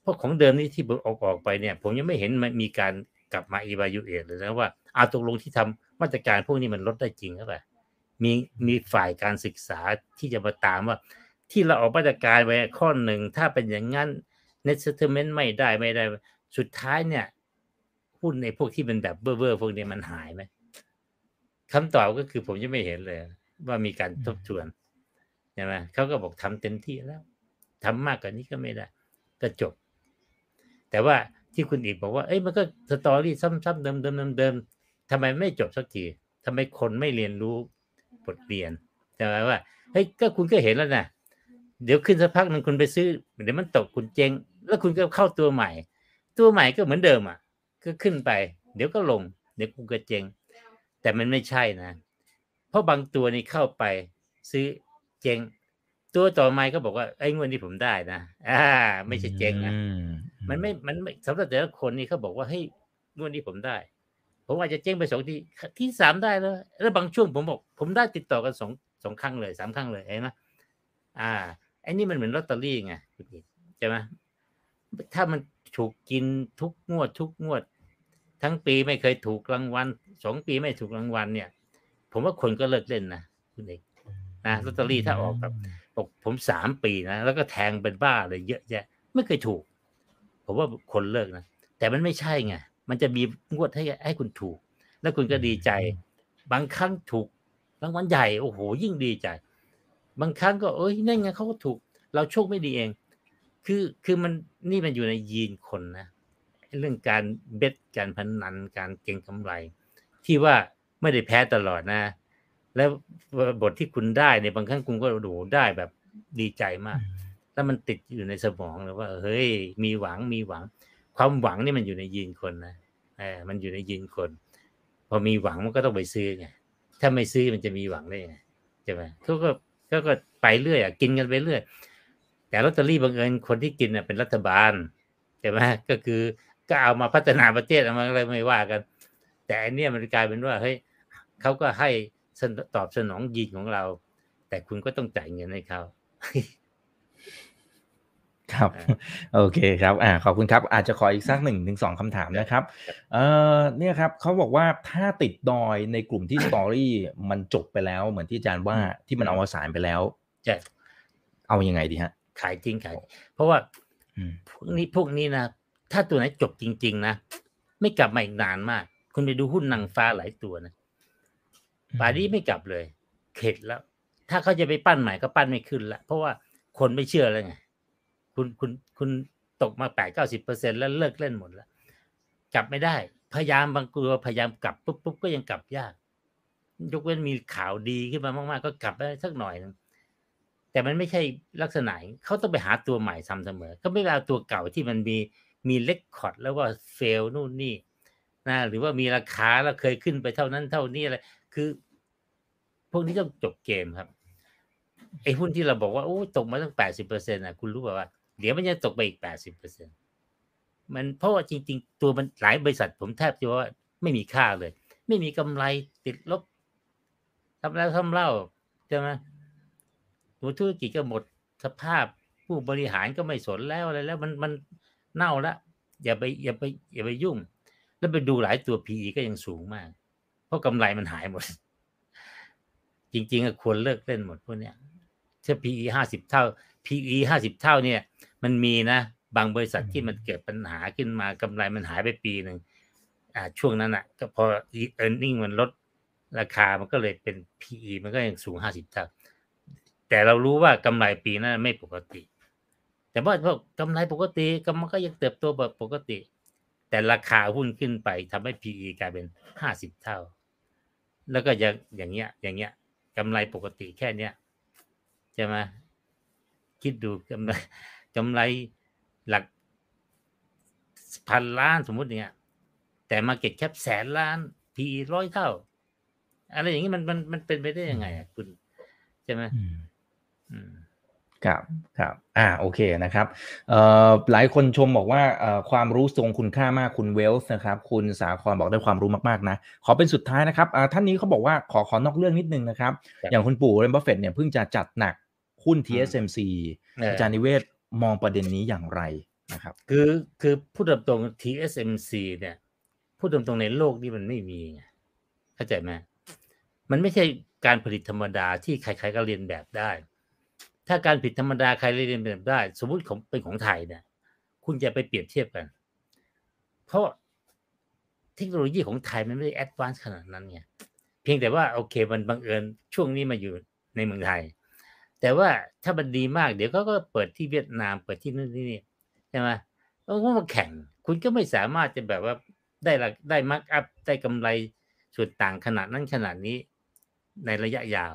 เพราะของเดิมนี่ที่ออกออกไปเนี่ย ผมยังไม่เห็นมันมีการกลับมา evaluate เลยนะว่าเอาตกลงที่ทำมาตรการพวกนี้มันลดได้จริงหรือเปล่ามีมีฝ่ายการศึกษาที่จะมาตามว่า ที่เราออกมาตรการไว้ข้อหนึ่งถ้าเป็นอย่างนั้น net settlement ไม่ได้ไม่ได้ สุดท้ายเนี่ยหุ้นในพวกที่เป็นแบบเบอร์เบอร์พวกนี้มันหายไหมคำตอบก็คือผมยังไม่เห็นเลย ว่ามีการทบทวนใช่ไหมเขาก็บอกทำเต็มที่แล้วทำมากกว่านี้ก็ไม่ได้ ก็จบ แต่ว่าที่คุณอีกบอกว่า เอ้ยมันก็สตอรี่ซ้ำๆเดิมๆเดิมๆทำไมไม่จบสักทีทำไมคนไม่เรียนรู้บทเรียนใช่ไหมว่าเฮ้ยก็คุณก็เห็นแล้วนะเดี๋ยวขึ้นสักพักหนึ่งคุณไปซื้อเดี๋ยวมันตกคุณเจ๊ง แล้วคุณก็เข้าตัวใหม่ ตัวใหม่ก็เหมือนเดิมอะ ก็ขึ้นไป เดี๋ยวก็ลง เดี๋ยวคุณก็เจ๊งแต่มันไม่ใช่นะ เพราะบางตัวนี่เข้าไป ซื้อเจ๊งตัวต่อมาก็บอกว่าไอ้งวดนี้ผมได้นะอ่า ไม่ใช่เจ๊งนะอืมมันไม่มันไม่สำหรับแต่ละคนนี่เขาบอกว่าเฮ้ยงวดนี้ผมได้ ผมอาจจะเจ๊งไปสองทีที่สามได้แล้วแล้วบางช่วงผมบอก ผมได้ติดต่อกันสองสองครั้งเลยสามครั้งเลยเห็นไหมอ่าไอ้นี่มันเหมือนลอตเตอรี่ไงคุณอีกใช่ไหม ถ้ามันถูกกินทุกงวด ทุกงวด ทั้งปีไม่เคยถูกรางวัลสองปีไม่ถูกรางวัลเนี่ย ผมว่าคนก็เลิกเล่นนะคุณเอกนะลอตเตอรี่ถ้าออกแบบบอกผมสามปีนะแล้วก็แทงเป็นบ้าเลยเยอะแยะ ไม่เคยถูก ผมว่าคนเลิกนะแต่มันไม่ใช่ไงมันจะมีงวดให้ให้คุณถูก แล้วคุณก็ดีใจ บางครั้งถูกรางวัลใหญ่โอ้โหยิ่งดีใจ บางครั้งก็เอ้ยนั่นไงเขาก็ถูก เราโชคไม่ดีเอง คือคือมันนี่มันอยู่ในยีนคนนะเรื่องการเบ็ดการพนันการเก็งกำไร ที่ว่าไม่ได้แพ้ตลอดนะ แล้วบทที่คุณได้ในยบางครั้งคุณก็ดูได้แบบดีใจมาก แล้วมันติดอยู่ในสมองเลยว่า เฮ้ย มีหวังมีหวัง ความหวังนี่มันอยู่ในยีนคนนะเออมันอยู่ในยีนคน พอมีหวังมันก็ต้องไปซื้อไงถ้าไม่ซื้อมันจะมีหวังได้ไงใช่ไหมเขาก็เขาก็ไปเรื่อยอะกินกันไปเรื่อย แต่ลอตเตอรี่บางเอิญคนที่กินน่ะเป็นรัฐบาลใช่ไหมก็คือก็เอามาพัฒนาประเทศเอามาอะไรไม่ว่ากัน แต่อันเนี้ยมันกลายเป็นว่าเฮ้ยเขาก็ให้สนตอบสนองยีนของเรา แต่คุณก็ต้องจ่ายเงินให้เขาครับอ่าโอเคครับอ่าขอบคุณครับอาจจะขออีกสักหนึ่งถึงสองคำถามนะครับเอ่อเนี่ยครับเขาบอกว่าถ้าติดดอยในกลุ่มที่สตอรี่มันจบไปแล้ว เหมือนที่อาจารย์ว่าที่มันอวสานไปแล้วใช่เอายังไงดีฮะ ขายจริงขายเพราะว่าอืมพวกนี้พวกนี้นะถ้าตัวไหนจบจริง ๆ นะไม่กลับมาอีกนานมาก คุณไปดูหุ้นนางฟ้าหลายตัวนะป่านนี้ไม่กลับเลย เข็ดแล้ว ถ้าเขาจะไปปั้นใหม่ก็ปั้นไม่ขึ้นละเพราะว่าคนไม่เชื่อแล้วไงคุณคุณคุณตกมาแปดเก้าสิบเปอร์เซ็นแล้วเลิกเล่นหมดแล้ว กลับไม่ได้ พยายามบางตัวพยายามกลับปุ๊บปุ๊บก็ยังกลับยาก ยกเว้นมีข่าวดีขึ้นมามาก ๆ ก็กลับได้สักหน่อยหนึง แต่มันไม่ใช่ลักษณะอย่งเขาต้องไปหาตัวใหม่ทำเสมอเขาไม่เอาตัวเก่าที่มันมีมีเลคคอร์ดแล้วว่าเฟลนู่นนี่นะหรือว่ามีราคาแล้วเคยขึ้นไปเท่านั้นเท่านี้อะไรคือ พวกนี้ต้องจบเกมครับไอ้หุ้นที่เราบอกว่าโอ้ตกมาตั้งแปดสิบเปอร์เซ็นต์อะคุณรู้ป่าว่าเดี๋ยวมันจะตกไปอีกแปดสิบเปอร์เซ็นต์มันเพราะว่าจริง ๆ ตัวมันหลายบริษัทผมแทบจะว่าไม่มีค่าเลย ไม่มีกำไรติดลบทำแล้วทำเล่าใช่ไหม ตัวธุรกิจก็หมดสภาพผู้บริหารก็ไม่สนแล้วอะไรแล้วมันมันเน่าแล้วอย่าไปอย่าไปอย่าไปยุ่ง แล้วไปดูหลายตัว PE ก็ยังสูงมาก เพราะกำไรมันหายหมด จริงๆอะควรเลิกเล่นหมดพวกเนี้ยถ้า PE ห้าสิบเท่า PE ห้าสิบเท่าเนี่ย มันมีนะ บางบริษัทที่มันเกิดปัญหาขึ้นมากำไรมันหายไปปีหนึ่งอ่าช่วงนั้นอะ ก็พอ earning มันลดราคามันก็เลยเป็น PE มันก็ยังสูงห้าสิบเท่า แต่เรารู้ว่ากำไรปีนั้นไม่ปกติ แต่ว่าพวกกำไรปกติก็มันก็ยังเติบโตแบบปกติ แต่ราคาหุ้นขึ้นไปทำให้ PE กลายเป็นห้าสิบเท่า แล้วก็ยังอย่างเงี้ย อย่างเงี้ยกำไรปกติแค่เนี้ยใช่ไหมคิดดูกำไรกำไรหลักพันล้านสมมุติเนี่ย แต่มาเก็ตแคปแสนล้าน PE ร้อยเท่า อะไรอย่างนี้มันมันมันเป็นไปได้ยังไงอะคุณใช่ไหม ครับครับอ่าโอเคนะครับเอ่อหลายคนชมบอกว่าเอ่อความรู้ทรงคุณค่ามากคุณเวลส์นะครับ คุณสาครบอกได้ความรู้มากๆนะ ขอเป็นสุดท้ายนะครับอ่าท่านนี้เขาบอกว่าขอขอนอกเรื่องนิดนึงนะครับครับอย่างคุณปู่วอร์เรนบัฟเฟตต์เนี่ยเพิ่งจะจัดหนักหุ้น TSMC เออออาจารย์นิเวศมองประเด็นนี้อย่างไรนะครับ คือคือพูดตรงๆ TSMC เนี่ยพูดตรงๆในโลกนี้มันไม่มีไงเข้าใจไหมมันไม่ใช่การผลิตธรรมดาที่ใครๆก็เรียนแบบได้ ถ้าการผลิตธรรมดาใครเรียนแบบได้ สมมติของเป็นของไทยเนี่ยคุณจะไปเปรียบเทียบกัน เพราะเทคโนโลยีของไทยมันไม่ได้ advance ขนาดนั้นไงเพียงแต่ว่าโอเคมันบังเอิญช่วงนี้มาอยู่ในเมืองไทย แต่ว่าถ้ามันดีมากเดี๋ยวเขาก็เปิดที่เวียดนามเปิดที่นู่นที่นี่ใช่ไหมแล้วก็มาแข่ง คุณก็ไม่สามารถจะแบบว่าได้ลได้ mark up ได้กำไรส่วนต่างขนาดนั้นขนาดนี้ในระยะยาว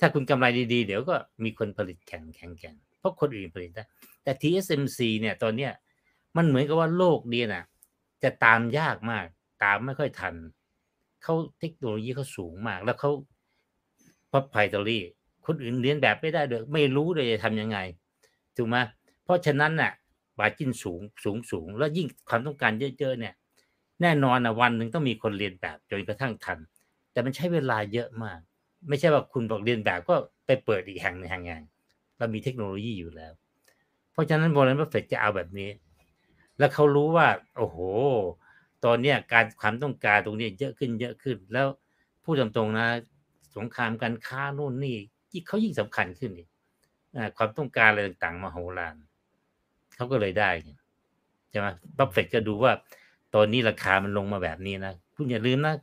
ถ้าคุณกำไรดีๆ เดี๋ยวก็มีคนผลิตแข่งแข่งแข่งเพราะคนอื่นผลิตได้ แต่ TSMC เนี่ยตอนเนี้ยมันเหมือนกับว่าโลกนี้นะจะตามยากมาก ตามไม่ค่อยทันเขาเทคโนโลยีเขาสูงมาก แล้วเขา proprietaryคนอื่นเลียนแบบไม่ได้เลยไม่รู้เลยจะทำยังไงถูกไหมเพราะฉะนั้นน่ะบาจินสูงสูงสูง แล้วยิ่งความต้องการเยอะๆเนี่ย แน่นอนนะวันหนึ่งต้องมีคนเลียนแบบจนกระทั่งทัน แต่มันใช้เวลาเยอะมาก ไม่ใช่ว่าคุณบอกเลียนแบบก็ไปเปิดอีกแห่งหนึ่งแห่งหนึ่งเรามีเทคโนโลยีอยู่แล้ว เพราะฉะนั้นบริษัทบัฟเฟตจะเอาแบบนี้ แล้วเขารู้ว่า โอ้โห ตอนเนี้ยการความต้องการตรงนี้เยอะขึ้นเยอะขึ้น แล้วพูดตรงๆนะ สงครามการค้าโน่นนี่เขายิ่งสำคัญขึ้นอีกความต้องการอะไรต่างๆ มาโหฬารเขาก็เลยได้ใช่ไหมบัฟเฟตก็ดูว่า ตอนนี้ราคามันลงมาแบบนี้นะคุณอย่าลืมนะ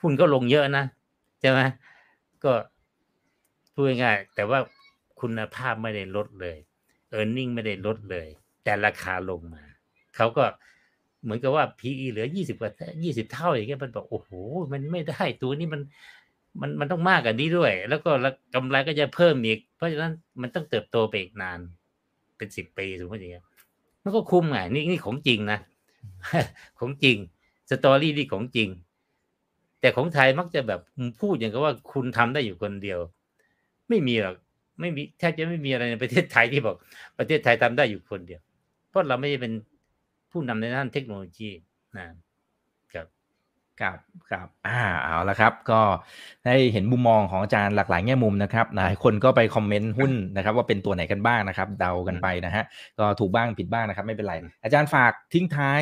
หุ้นก็ลงเยอะนะ ช่ไหมก็พูดง่ายๆแต่ว่าคุณภาพไม่ได้ลดเลยเออร์เน็งไม่ได้ลดเลย แต่ราคาลงมา เขาก็เหมือนกับว่า PE เหลือยี่สิบกว่ายี่สิบเท่าอย่างเงี้ยมันบอกโอ้โหมันไม่ได้ตัวนี้มันมันมันต้องมากกว่านี้ด้วย แล้วก็กำไรก็จะเพิ่มอีก เพราะฉะนั้นมันต้องเติบโตไปอีกนานเป็นสิบปีสมมติอย่างเงี้ยมันก็คุ้มไงนี่นี่ของจริงนะ ของจริงสตอรี่นี่ของจริง แต่ของไทยมักจะแบบพูดอย่างกับว่าคุณทำได้อยู่คนเดียว ไม่มีหรอกไม่มีแทบจะไม่มีอะไรในประเทศไทยที่บอกประเทศไทยทำได้อยู่คนเดียว เพราะเราไม่ได้เป็นผู้นำในด้านเทคโนโลยีนะครับครับครับอ่าเอาละครับ ก็ได้เห็นมุมมองของอาจารย์หลากหลายแง่มุมนะครับหลายคนก็ไปคอมเมนต์หุ้นนะครับ ว่าเป็นตัวไหนกันบ้างนะครับ เดากันไปนะฮะก็ถูกบ้างผิดบ้างนะครับ ไม่เป็นไร อาจารย์ฝากทิ้งท้าย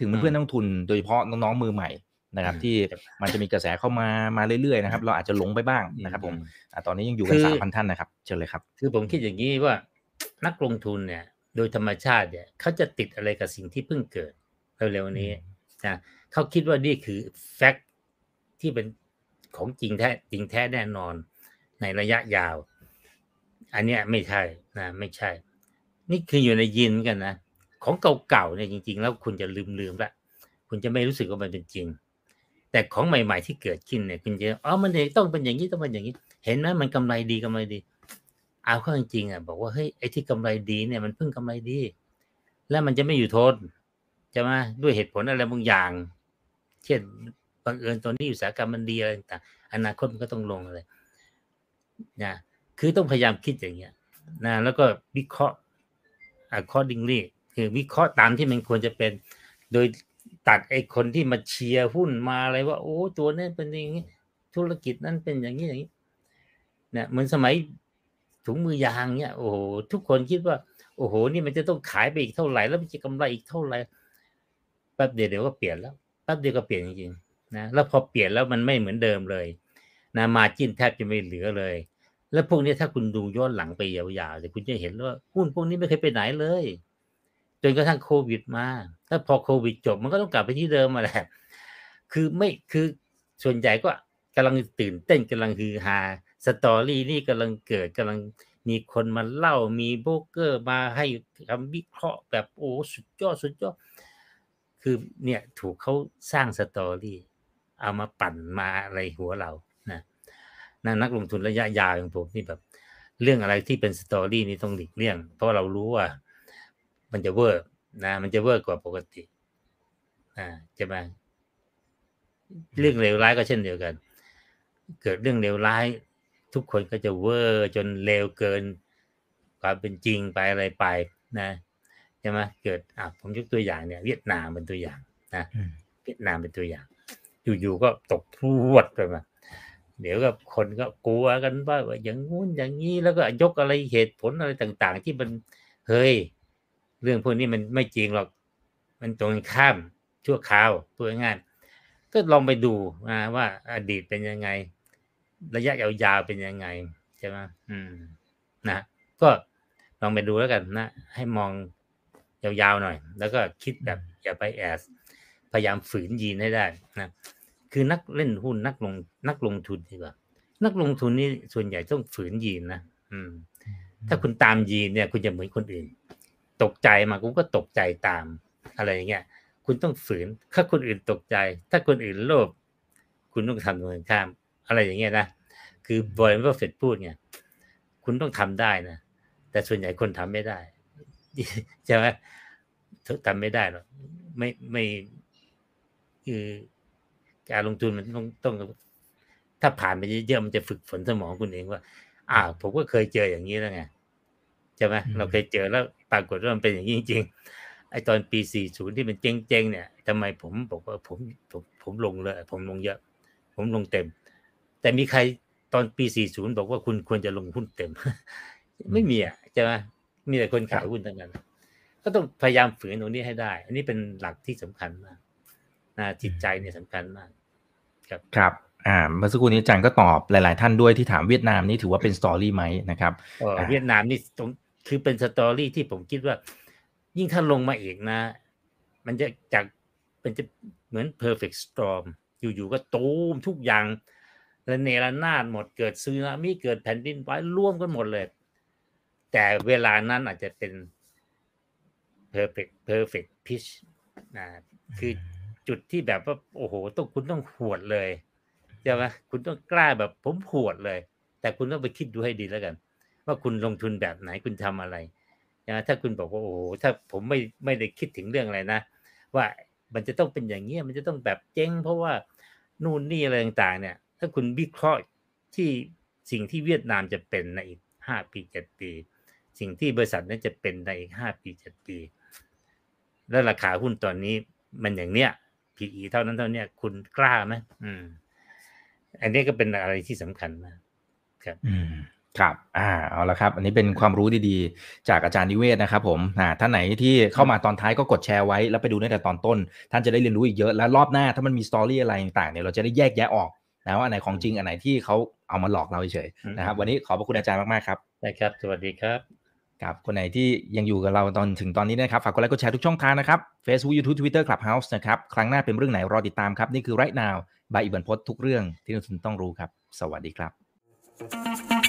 ถึงเพื่อนนักทุน โดยเฉพาะน้องๆมือใหม่ นะครับ ที่มันจะมีกระแสเข้ามามาเรื่อยๆนะครับ เราอาจจะหลงไปบ้างนะครับผมตอนนี้ยังอยู่กันสามพันท่านนะครับเชิญเลยครับ คือผมคิดอย่างนี้ว่านักลงทุนเนี่ย โดยธรรมชาติเนี่ยเขาจะติดอะไรกับสิ่งที่เพิ่งเกิดเร็วๆนี้นะเขาคิดว่านี่คือแฟกต์ที่เป็นของจริงแท้จริงแท้แน่นอนในระยะยาว อันเนี้ยไม่ใช่นะไม่ใช่ นี่คืออยู่ในยินกันนะของเก่าๆเนี่ยจริง ๆ แล้วคุณจะลืมๆละคุณจะไม่รู้สึกว่ามันเป็นจริง แต่ของใหม่ ๆ ที่เกิดขึ้นเนี่ยคุณจะอ๋อมันต้องเป็นอย่างนี้ต้องเป็นอย่างนี้ เห็นไหมมันกำไรดีกำไรดี เอาเข้าจริงๆอะบอกว่าเฮ้ยไอ้ที่กำไรดีเนี่ยมันเพิ่งกำไรดี แล้วมันจะไม่อยู่ทนจะมาด้วยเหตุผลอะไรบางอย่าง เช่นบังเอิญตอนนี้อุตสาหกรรมมันดีอะไรต่างอนาคตมันก็ต้องลงอะไรนะคือต้องพยายามคิดอย่างเงี้ยนะแล้วก็วิเคราะห์ accordingly คือวิเคราะห์ตามที่มันควรจะเป็น โดย ตัดไอ้คนที่มาเชียร์หุ้นมาอะไรว่า โอ้ตัวนี้เป็นอย่างนี้ ธุรกิจนั้นเป็นอย่างนี้อย่างนี้เนี่ยเหมือนสมัยถุงมือยางเนี่ยโอ้โหทุกคนคิดว่า โอ้โห นี่มันจะต้องขายไปอีกเท่าไหร่ แล้วมันจะกำไรอีกเท่าไหร่แป๊บเดียวเดี๋ยวก็เปลี่ยนแล้วแป๊บเดียวก็เปลี่ยนจริงๆนะแล้วพอเปลี่ยนแล้วมันไม่เหมือนเดิมเลยนะมาจิ้นแทบจะไม่เหลือเลย แล้วพวกนี้ถ้าคุณดูย้อนหลังไปยาวๆเดี๋ยวคุณจะเห็นว่าหุ้นพวกนี้ไม่เคยไปไหนเลย จนกระทั่งโควิดมา ถ้าพอโควิดจบมันก็ต้องกลับไปที่เดิมมาแหละคือไม่คือส่วนใหญ่ก็กำลังตื่นเต้นกำลังฮือฮาสตอรี่นี่กำลังเกิดกำลังมีคนมาเล่ามีโบรกเกอร์มาให้คำวิเคราะห์แบบโอ้สุดยอดสุดยอดคือเนี่ยถูกเขาสร้างสตอรี่เอามาปั่นมาอะไรหัวเรานะนะนักลงทุนระยะยาวอย่างผมนี่แบบ เรื่องอะไรที่เป็น story นี่ต้องหลีกเลี่ยง เพราะเรารู้ว่า มันจะเวอร์นะ มันจะเวอร์กว่าปกติ อ่าใช่ไหมเรื่องเลวร้ายก็เช่นเดียวกัน เกิดเรื่องเลวร้าย ทุกคนก็จะเวอร์จนเลวเกินความเป็นจริงไปอะไรไปนะใช่ไหมเกิดอะผมยกตัวอย่างเนี่ย เวียดนามเป็นตัวอย่างนะเวียดนามเป็นตัวอย่าง อยู่ๆก็ตกพรวดไปมาเดี๋ยวก็คนก็กลัวกันว่าอย่างงู้นอย่างนี้แล้วก็ยกอะไรเหตุผลอะไรต่าง ๆ ที่มันเฮ้ย เรื่องพวกนี้มันไม่จริงหรอก มันตรงข้ามชั่วคราวตัวง่ายก็ลองไปดูนะว่าอดีตเป็นยังไง ระยะยาวๆเป็นยังไงใช่ไหมอืม นะก็ลองไปดูแล้วกันนะ ให้มองยาวๆหน่อย แล้วก็คิดแบบอย่าไปแอสพยายามฝืนยีนให้ได้นะคือนักเล่นหุ้นนักลง นักลงทุนดีกว่า นักลงทุนนี่ส่วนใหญ่ต้องฝืนยีนนะอืม ถ้าคุณตามยีนเนี่ย คุณจะเหมือนคนอื่น ตกใจมากูก็ตกใจตามอะไรอย่างเงี้ย คุณต้องฝืน ถ้าคนอื่นตกใจ ถ้าคนอื่นโลภคุณต้องทำตรงกันข้าม อะไรอย่างเงี้ยนะ คือบอยเวอร์เฟตพูดเนี่ย คุณต้องทำได้นะ แต่ส่วนใหญ่คนทำไม่ได้ใช่ไหมทำไม่ได้หรอก ไม่ไม่คือการลงทุนมันต้องต้อง ถ้าผ่านไปเยอะๆมันจะฝึกฝนสมองคุณเองว่าอ้าวผมก็เคยเจออย่างนี้แล้วไงใช่ไหมเราเคยเจอแล้ว ปรากฏว่ามันเป็นอย่างนี้จริงๆไอตอนปี 40 ที่มันเจ๊งๆเนี่ยทำไมผมบอกว่าผมผมผมลงเลย ผมลงเยอะ ผมลงเต็ม แต่มีใครตอนปี 40 บอกว่าคุณควรจะลงหุ้นเต็ม ไม่มีอะใช่ไหมมีแต่คนขายหุ้นทั้งนั้น ก็ต้องพยายามฝืนตรงนี้ให้ได้ อันนี้เป็นหลักที่สำคัญมากนะจิตใจเนี่ยสำคัญมาก ครับครับอ่าเมื่อสักครู่นี้อาจารย์ก็ตอบหลาย ๆ ท่านด้วยที่ถามเวียดนามนี่ถือว่าเป็นสตอรี่ไหมนะครับเวียดนามนี่ตรง คือเป็นสตอรี่ที่ผมคิดว่า ยิ่งถ้าลงมาอีกนะ มันจะจากเป็นจะเหมือน perfect storm อยู่ๆก็ตูมทุกอย่างระเนระนาดหมดเกิดซึนามิเกิดแผ่นดินไหวร่วมกันหมดเลย แต่เวลานั้นอาจจะเป็น perfect perfect pitch นะคือจุดที่แบบว่าโอ้โหต้องคุณต้องหวดเลยใช่ไหมคุณต้องกล้าแบบผมหวดเลย แต่คุณต้องไปคิดดูให้ดีแล้วกัน ว่าคุณลงทุนแบบไหนคุณทำอะไรนะถ้าคุณบอกว่าโอ้โหถ้าผมไม่ไม่ได้คิดถึงเรื่องอะไรนะ ว่ามันจะต้องเป็นอย่างเงี้ยมันจะต้องแบบเจ๊งเพราะว่านู่นนี่อะไรต่างๆ เนี่ย ถ้าคุณวิเคราะห์ที่สิ่งที่เวียดนามจะเป็นในอีกห้าปีเจ็ดปี สิ่งที่บริษัทนั้นจะเป็นในอีกห้าปีเจ็ดปี แล้วราคาหุ้นตอนนี้มันอย่างเนี้ย PE เท่านั้นเท่านี้คุณกล้าไหมอืม อันนี้ก็เป็นอะไรที่สำคัญมากครับ อืม ครับ อ่า เอาละครับ อันนี้เป็นความรู้ดีๆ จากอาจารย์นิเวศนะครับผม อ่า ท่านไหนที่เข้ามาตอนท้ายก็กดแชร์ไว้ แล้วไปดูตั้งแต่ตอนต้น ท่านจะได้เรียนรู้อีกเยอะ แล้วรอบหน้าถ้ามันมี story อะไรต่างๆเนี่ย เราจะได้แยกแยะออกนะว่าอันไหนของจริง อันไหนที่เขาเอามาหลอกเราเฉยๆ นะครับ วันนี้ขอบพระคุณอาจารย์มากๆครับได้ครับ สวัสดีครับ ครับ คนไหนที่ยังอยู่กับเราตอนถึงตอนนี้นะครับ ฝากกดไลค์ กดแชร์ทุกช่องทางนะครับ Facebook YouTube Twitter Clubhouse นะครับ ครั้งหน้าเป็นเรื่องไหนรอติดตามครับ นี่คือ right now by อิบันพศทุกเรื่องที่นักลงทุนต้องรู้ครับ สวัสดีครับ